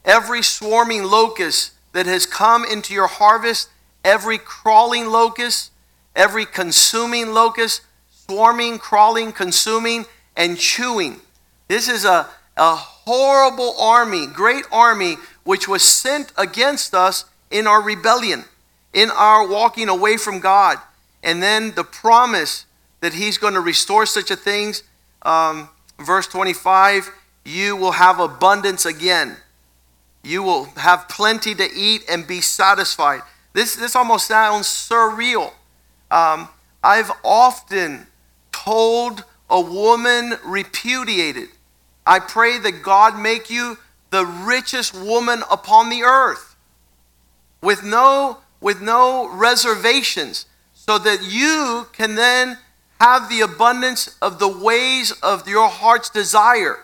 every swarming locust that has come into your harvest, every crawling locust, every consuming locust, swarming, crawling, consuming, and chewing. This is a, a horrible army, great army, which was sent against us in our rebellion, in our walking away from God. And then the promise that He's going to restore such a things. Um, verse 25, you will have abundance again. You will have plenty to eat and be satisfied. This, this almost sounds surreal. Um, I've often told a woman repudiated, I pray that God make you the richest woman upon the earth with no, with no reservations so that you can then have the abundance of the ways of your heart's desire.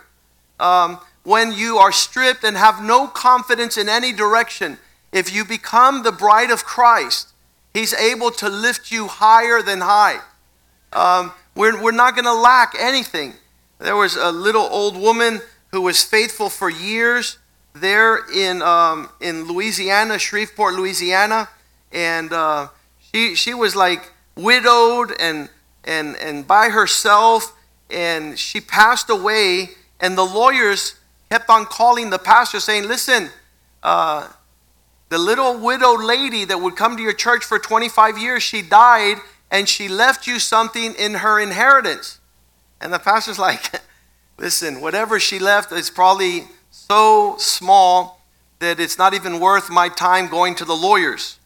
Um, when you are stripped and have no confidence in any direction, if you become the bride of Christ, He's able to lift you higher than high. Um, we're, we're not going to lack anything. There was a little old woman who was faithful for years there in, um, in Louisiana, Shreveport, Louisiana. And uh, she, she was like widowed and and, and by herself, and she passed away. And the lawyers kept on calling the pastor saying, Listen, uh, the little widow lady that would come to your church for 25 years, she died and she left you something in her inheritance. And the pastor's like, Listen, whatever she left is probably so small that it's not even worth my time going to the lawyers.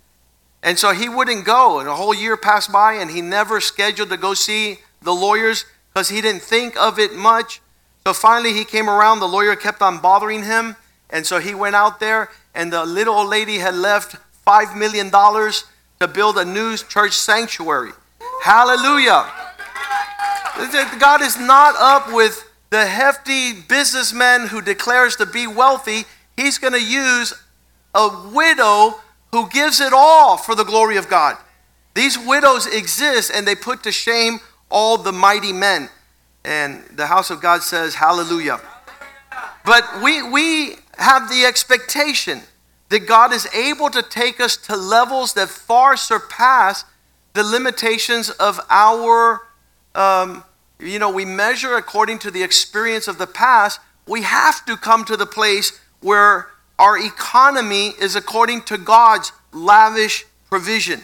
And so he wouldn't go. And a whole year passed by, and he never scheduled to go see the lawyers because he didn't think of it much. So finally, he came around. The lawyer kept on bothering him. And so he went out there, and the little old lady had left $5 million to build a new church sanctuary. Hallelujah. God is not up with the hefty businessman who declares to be wealthy. He's going to use a widow who gives it all for the glory of God. These widows exist and they put to shame all the mighty men. And the house of God says, Hallelujah. But we, we have the expectation that God is able to take us to levels that far surpass the limitations of our, um, you know, we measure according to the experience of the past. We have to come to the place where our economy is according to God's lavish provision.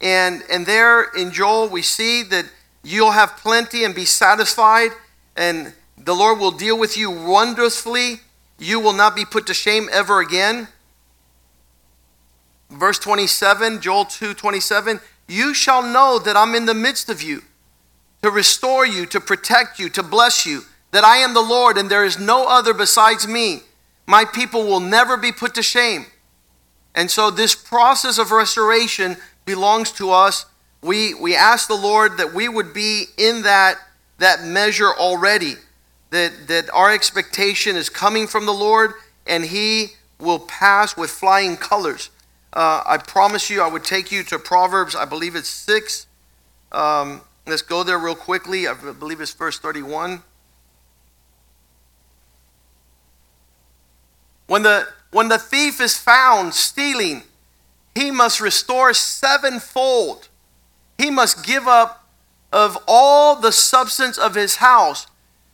And, and there in Joel, we see that you'll have plenty and be satisfied, and the Lord will deal with you wondrously. You will not be put to shame ever again. Verse 27, Joel 2 27, you shall know that I'm in the midst of you to restore you, to protect you, to bless you, that I am the Lord and there is no other besides me. My people will never be put to shame. And so, this process of restoration belongs to us. We, we ask the Lord that we would be in that, that measure already, that, that our expectation is coming from the Lord and He will pass with flying colors. Uh, I promise you, I would take you to Proverbs, I believe it's 6. Um, let's go there real quickly. I believe it's verse 31. When the, when the thief is found stealing, he must restore sevenfold. He must give up of all the substance of his house.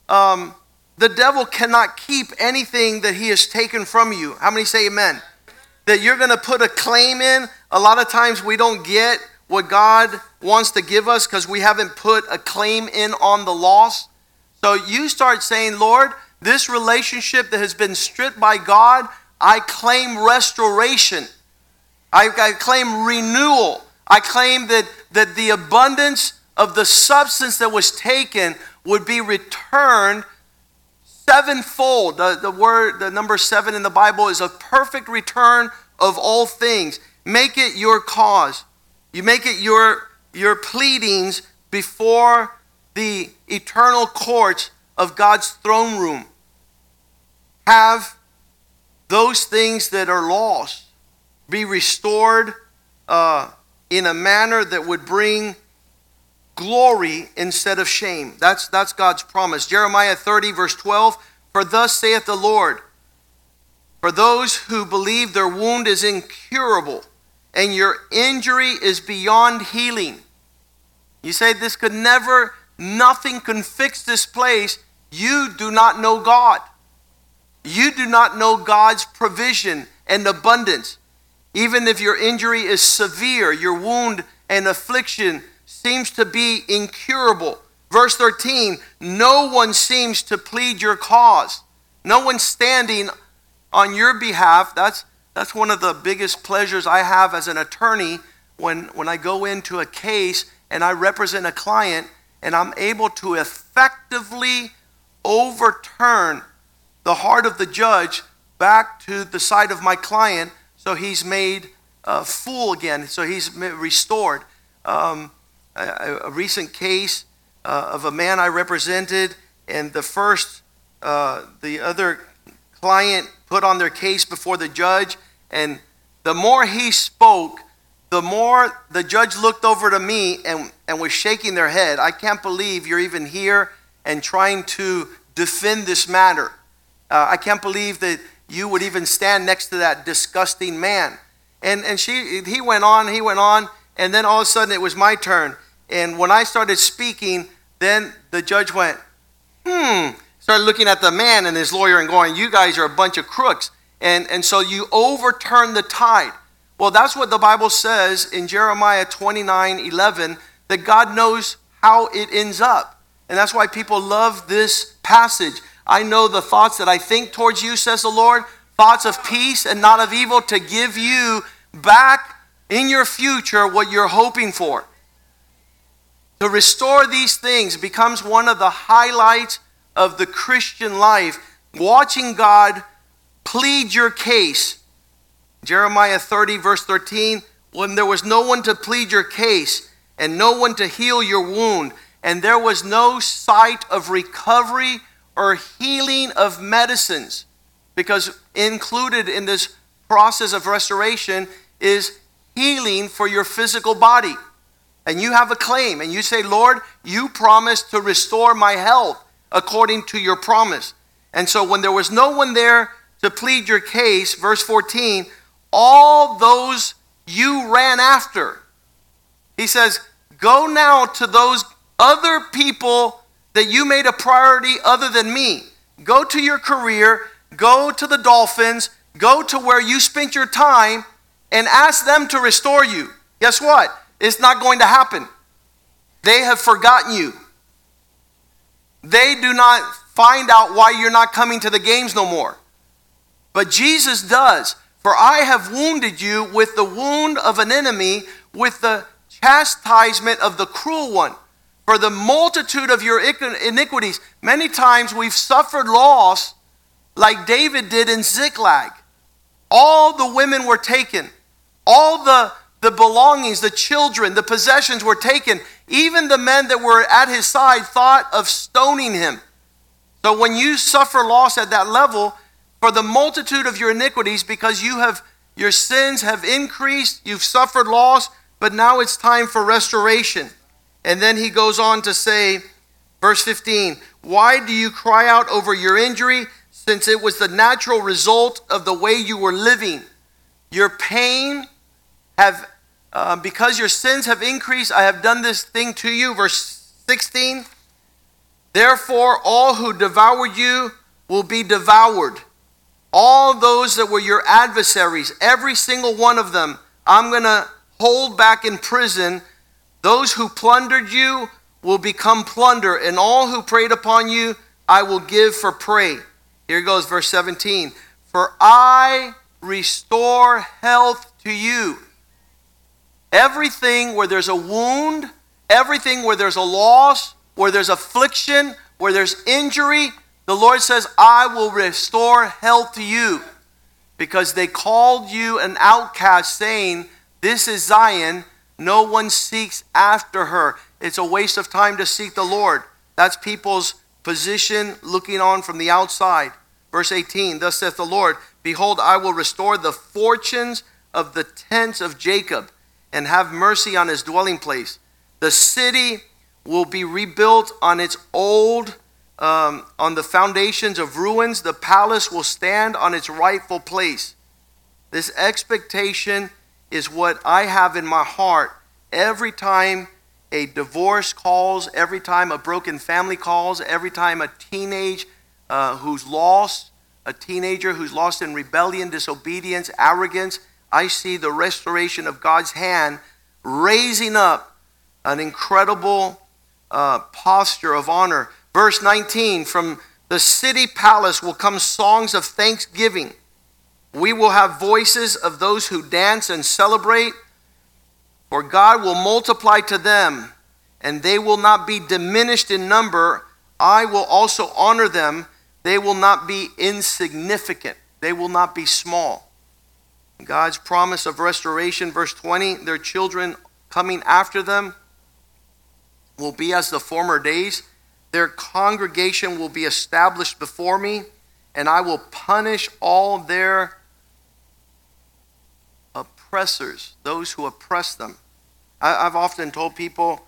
Um, the devil cannot keep anything that he has taken from you. How many say amen? That you're going to put a claim in. A lot of times we don't get what God wants to give us because we haven't put a claim in on the loss. So you start saying, Lord, this relationship that has been stripped by God, I claim restoration. I, I claim renewal. I claim that, that the abundance of the substance that was taken would be returned sevenfold. The, the word, the number seven in the Bible is a perfect return of all things. Make it your cause. You make it your, your pleadings before the eternal courts of God's throne room. Have those things that are lost be restored uh, in a manner that would bring glory instead of shame. That's, that's God's promise. Jeremiah 30, verse 12 For thus saith the Lord, for those who believe their wound is incurable and your injury is beyond healing. You say this could never, nothing can fix this place. You do not know God. You do not know God's provision and abundance. Even if your injury is severe, your wound and affliction seems to be incurable. Verse 13 No one seems to plead your cause, no one standing on your behalf. That's, that's one of the biggest pleasures I have as an attorney when, when I go into a case and I represent a client and I'm able to effectively overturn the heart of the judge back to the side of my client so he's made uh, full again, so he's restored. Um, a, a, recent case uh, of a man I represented, and the first, uh, the other client put on their case before the judge, and the more he spoke, the more the judge looked over to me and, and was shaking their head. I can't believe you're even here and trying to defend this matter. Uh, I can't believe that you would even stand next to that disgusting man. And, and she, he went on, he went on, and then all of a sudden it was my turn. And when I started speaking, then the judge went, hmm, started looking at the man and his lawyer and going, you guys are a bunch of crooks. And, and so you overturn the tide. Well, that's what the Bible says in Jeremiah 29 11, that God knows how it ends up. And that's why people love this passage. I know the thoughts that I think towards you, says the Lord, thoughts of peace and not of evil, to give you back in your future what you're hoping for. To restore these things becomes one of the highlights of the Christian life. Watching God plead your case. Jeremiah 30, verse 13 when there was no one to plead your case and no one to heal your wound, and there was no sight of recovery or healing of medicines. Because included in this process of restoration is healing for your physical body. And you have a claim, and you say, Lord, you promised to restore my health according to your promise. And so when there was no one there to plead your case, verse 14, all those you ran after. He says, Go now to those other people that you made a priority other than me. Go to your career, go to the Dolphins, go to where you spent your time, and ask them to restore you. Guess what? It's not going to happen. They have forgotten you. They do not find out why you're not coming to the games no more. But Jesus does. For I have wounded you with the wound of an enemy, with the chastisement of the cruel one. For the multitude of your iniquities, many times we've suffered loss like David did in Ziklag. All the women were taken, all the, the belongings, the children, the possessions were taken. Even the men that were at his side thought of stoning him. So when you suffer loss at that level, for the multitude of your iniquities, because you have your sins have increased, you've suffered loss, but now it's time for restoration. And then he goes on to say, verse 15, Why do you cry out over your injury, since it was the natural result of the way you were living? Your pain have, uh, because your sins have increased, I have done this thing to you. Verse 16, Therefore, all who devour you will be devoured. All those that were your adversaries, every single one of them, I'm going to hold back in prison. Those who plundered you will become plunder, and all who preyed upon you I will give for prey. Here goes verse 17. For I restore health to you. Everything where there's a wound, everything where there's a loss, where there's affliction, where there's injury, the Lord says, I will restore health to you. Because they called you an outcast, saying, This is Zion. No one seeks after her. It's a waste of time to seek the Lord. That's people's position looking on from the outside. Verse 18 Thus saith the Lord, Behold, I will restore the fortunes of the tents of Jacob and have mercy on his dwelling place. The city will be rebuilt on its old um, on the foundations of ruins, the palace will stand on its rightful place. This expectation is what I have in my heart every time a divorce calls, every time a broken family calls, every time a teenage uh, who's lost, a teenager who's lost in rebellion, disobedience, arrogance. I see the restoration of God's hand raising up an incredible uh, posture of honor Verse 19 From the city palace will come songs of thanksgiving. We will have voices of those who dance and celebrate, for God will multiply to them, and they will not be diminished in number. I will also honor them. They will not be insignificant, they will not be small. God's promise of restoration, verse 20, their children coming after them will be as the former days their congregation will be established before me, and I will punish all their oppressors, those who oppress them. I, have often told people,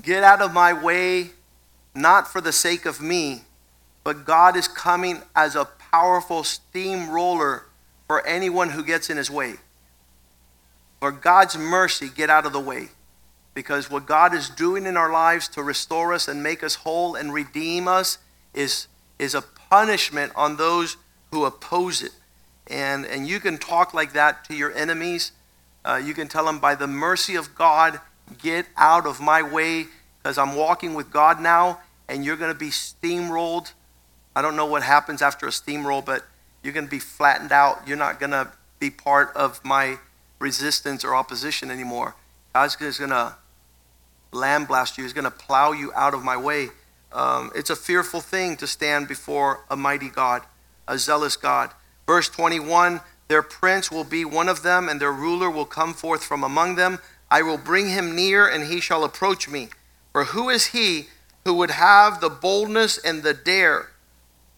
get out of my way, not for the sake of me, but God is coming as a powerful steamroller for anyone who gets in his way. For God's mercy, get out of the way because what God is doing in our lives to restore us and make us whole and redeem us is, is a punishment on those who oppose it. And, and you can talk like that to your enemies. Uh, you can tell them, by the mercy of God, get out of my way because I'm walking with God now and you're going to be steamrolled. I don't know what happens after a steamroll, but you're going to be flattened out. You're not going to be part of my resistance or opposition anymore. God's going to lamb blast you. He's going to plow you out of my way. Um, it's a fearful thing to stand before a mighty God, a zealous God. Verse 21 Their prince will be one of them, and their ruler will come forth from among them. I will bring him near, and he shall approach me. For who is he who would have the boldness and the dare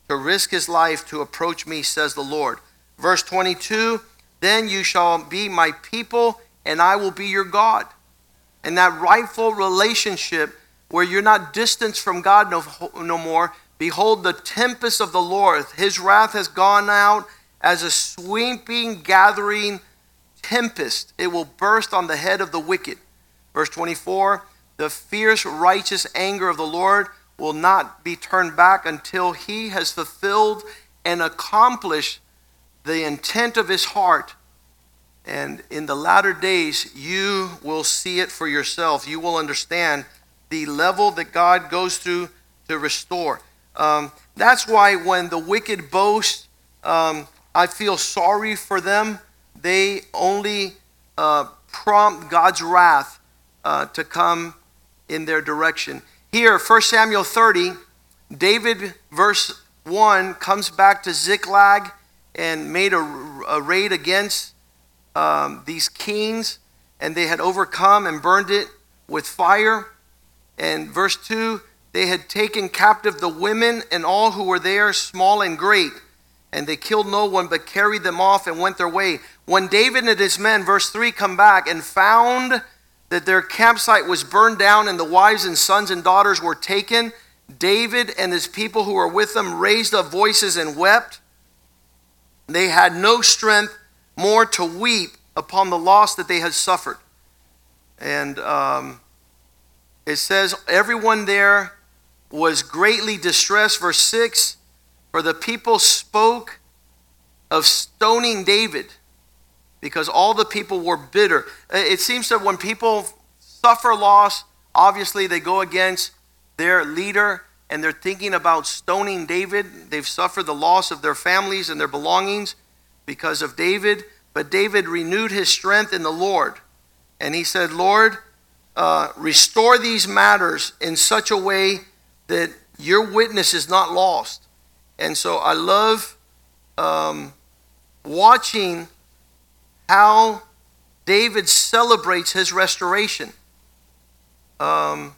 to risk his life to approach me, says the Lord? Verse 22 Then you shall be my people, and I will be your God. And that rightful relationship where you're not distanced from God no, no more. Behold, the tempest of the Lord, his wrath has gone out as a sweeping, gathering tempest. It will burst on the head of the wicked. Verse 24 The fierce, righteous anger of the Lord will not be turned back until he has fulfilled and accomplished the intent of his heart. And in the latter days, you will see it for yourself. You will understand the level that God goes through to restore. Um, that's why when the wicked boast, um, I feel sorry for them. They only uh, prompt God's wrath uh, to come in their direction. Here, 1 Samuel 30, David, verse 1, comes back to Ziklag and made a, a raid against um, these kings, and they had overcome and burned it with fire. And verse 2 they had taken captive the women and all who were there, small and great. And they killed no one, but carried them off and went their way. When David and his men, verse 3, come back and found that their campsite was burned down and the wives and sons and daughters were taken, David and his people who were with them raised up voices and wept. They had no strength more to weep upon the loss that they had suffered. And um, it says, everyone there was greatly distressed. Verse 6 For the people spoke of stoning David because all the people were bitter. It seems that when people suffer loss, obviously they go against their leader and they're thinking about stoning David. They've suffered the loss of their families and their belongings because of David. But David renewed his strength in the Lord. And he said, Lord, uh, restore these matters in such a way that your witness is not lost. And so I love um, watching how David celebrates his restoration. Um,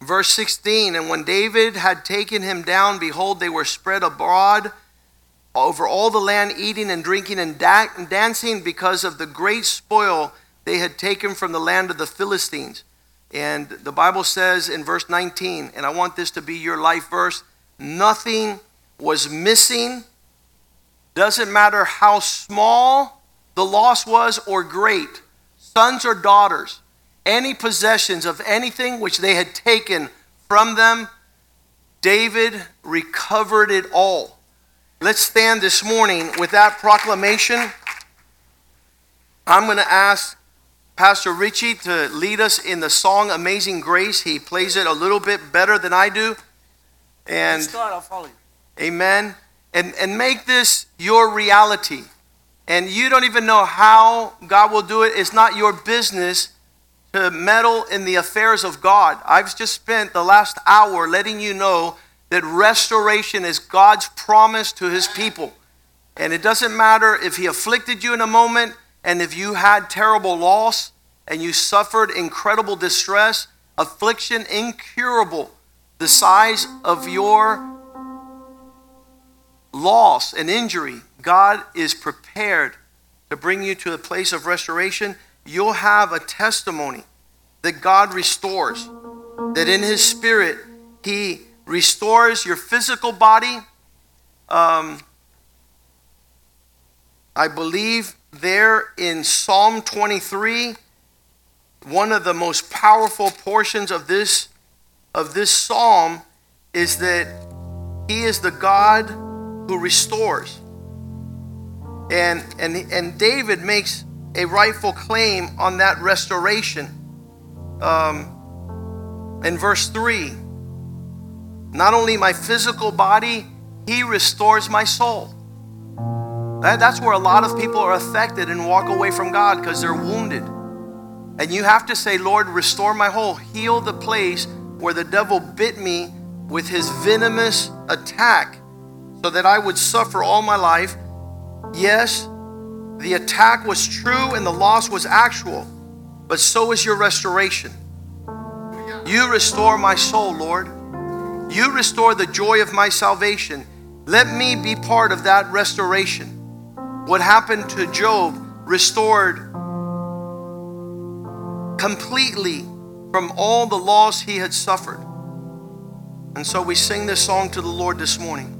verse 16 And when David had taken him down, behold, they were spread abroad over all the land, eating and drinking and da- dancing because of the great spoil they had taken from the land of the Philistines. And the Bible says in verse 19, and I want this to be your life verse nothing was missing. Doesn't matter how small the loss was or great, sons or daughters, any possessions of anything which they had taken from them, David recovered it all. Let's stand this morning with that proclamation. I'm going to ask Pastor Richie to lead us in the song Amazing Grace. He plays it a little bit better than I do. And start, I'll follow you. Amen. And and make this your reality. And you don't even know how God will do it. It's not your business to meddle in the affairs of God. I've just spent the last hour letting you know that restoration is God's promise to his people. And it doesn't matter if he afflicted you in a moment, and if you had terrible loss and you suffered incredible distress, affliction incurable, the size of your loss and injury, God is prepared to bring you to a place of restoration. You'll have a testimony that God restores, that in His Spirit, He restores your physical body. Um, I believe there in Psalm 23, one of the most powerful portions of this of this psalm is that he is the God who restores. And and and David makes a rightful claim on that restoration. Um, in verse 3, not only my physical body, he restores my soul. That, that's where a lot of people are affected and walk away from God because they're wounded. And you have to say, Lord, restore my whole, heal the place where the devil bit me with his venomous attack. So that I would suffer all my life. Yes, the attack was true and the loss was actual, but so is your restoration. You restore my soul, Lord. You restore the joy of my salvation. Let me be part of that restoration. What happened to Job restored completely from all the loss he had suffered. And so we sing this song to the Lord this morning.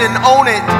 and own it.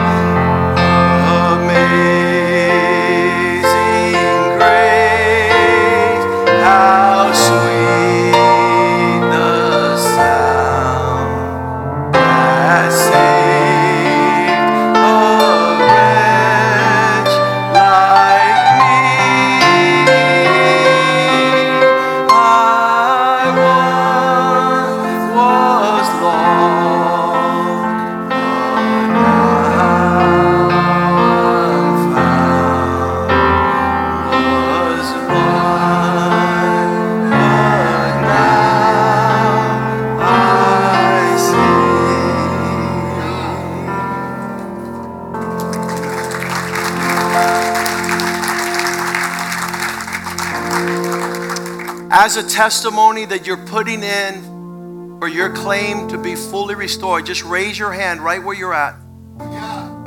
As a testimony that you're putting in for your claim to be fully restored, just raise your hand right where you're at.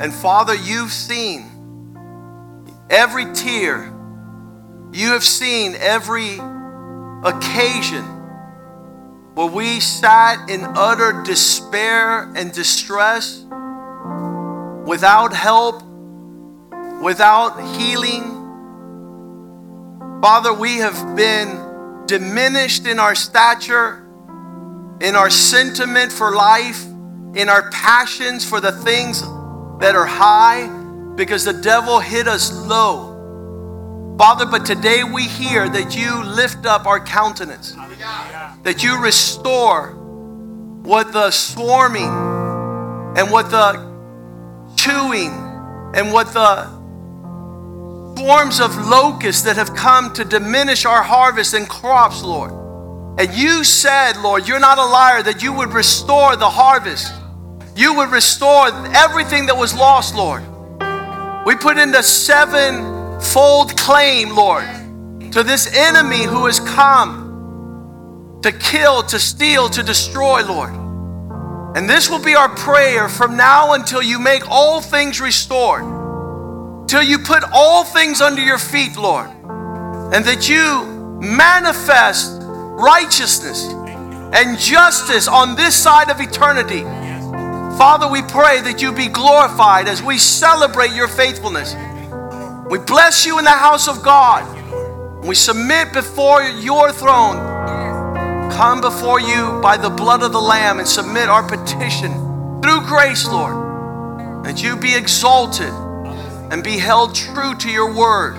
And Father, you've seen every tear, you have seen every occasion where we sat in utter despair and distress without help, without healing. Father, we have been diminished in our stature, in our sentiment for life, in our passions for the things that are high, because the devil hit us low. Father, but today we hear that you lift up our countenance, that you restore what the swarming and what the chewing and what the swarms of locusts that have come to diminish our harvest and crops, Lord. And you said, Lord, you're not a liar, that you would restore the harvest. You would restore everything that was lost, Lord. We put in the sevenfold claim, Lord, to this enemy who has come to kill, to steal, to destroy, Lord. And this will be our prayer from now until you make all things restored till you put all things under your feet, Lord, and that you manifest righteousness and justice on this side of eternity. Father, we pray that you be glorified as we celebrate your faithfulness. We bless you in the house of God. We submit before your throne. Come before you by the blood of the Lamb and submit our petition through grace, Lord, that you be exalted and be held true to your word.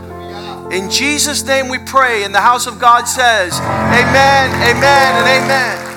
In Jesus' name we pray, and the house of God says, Amen, amen, and amen.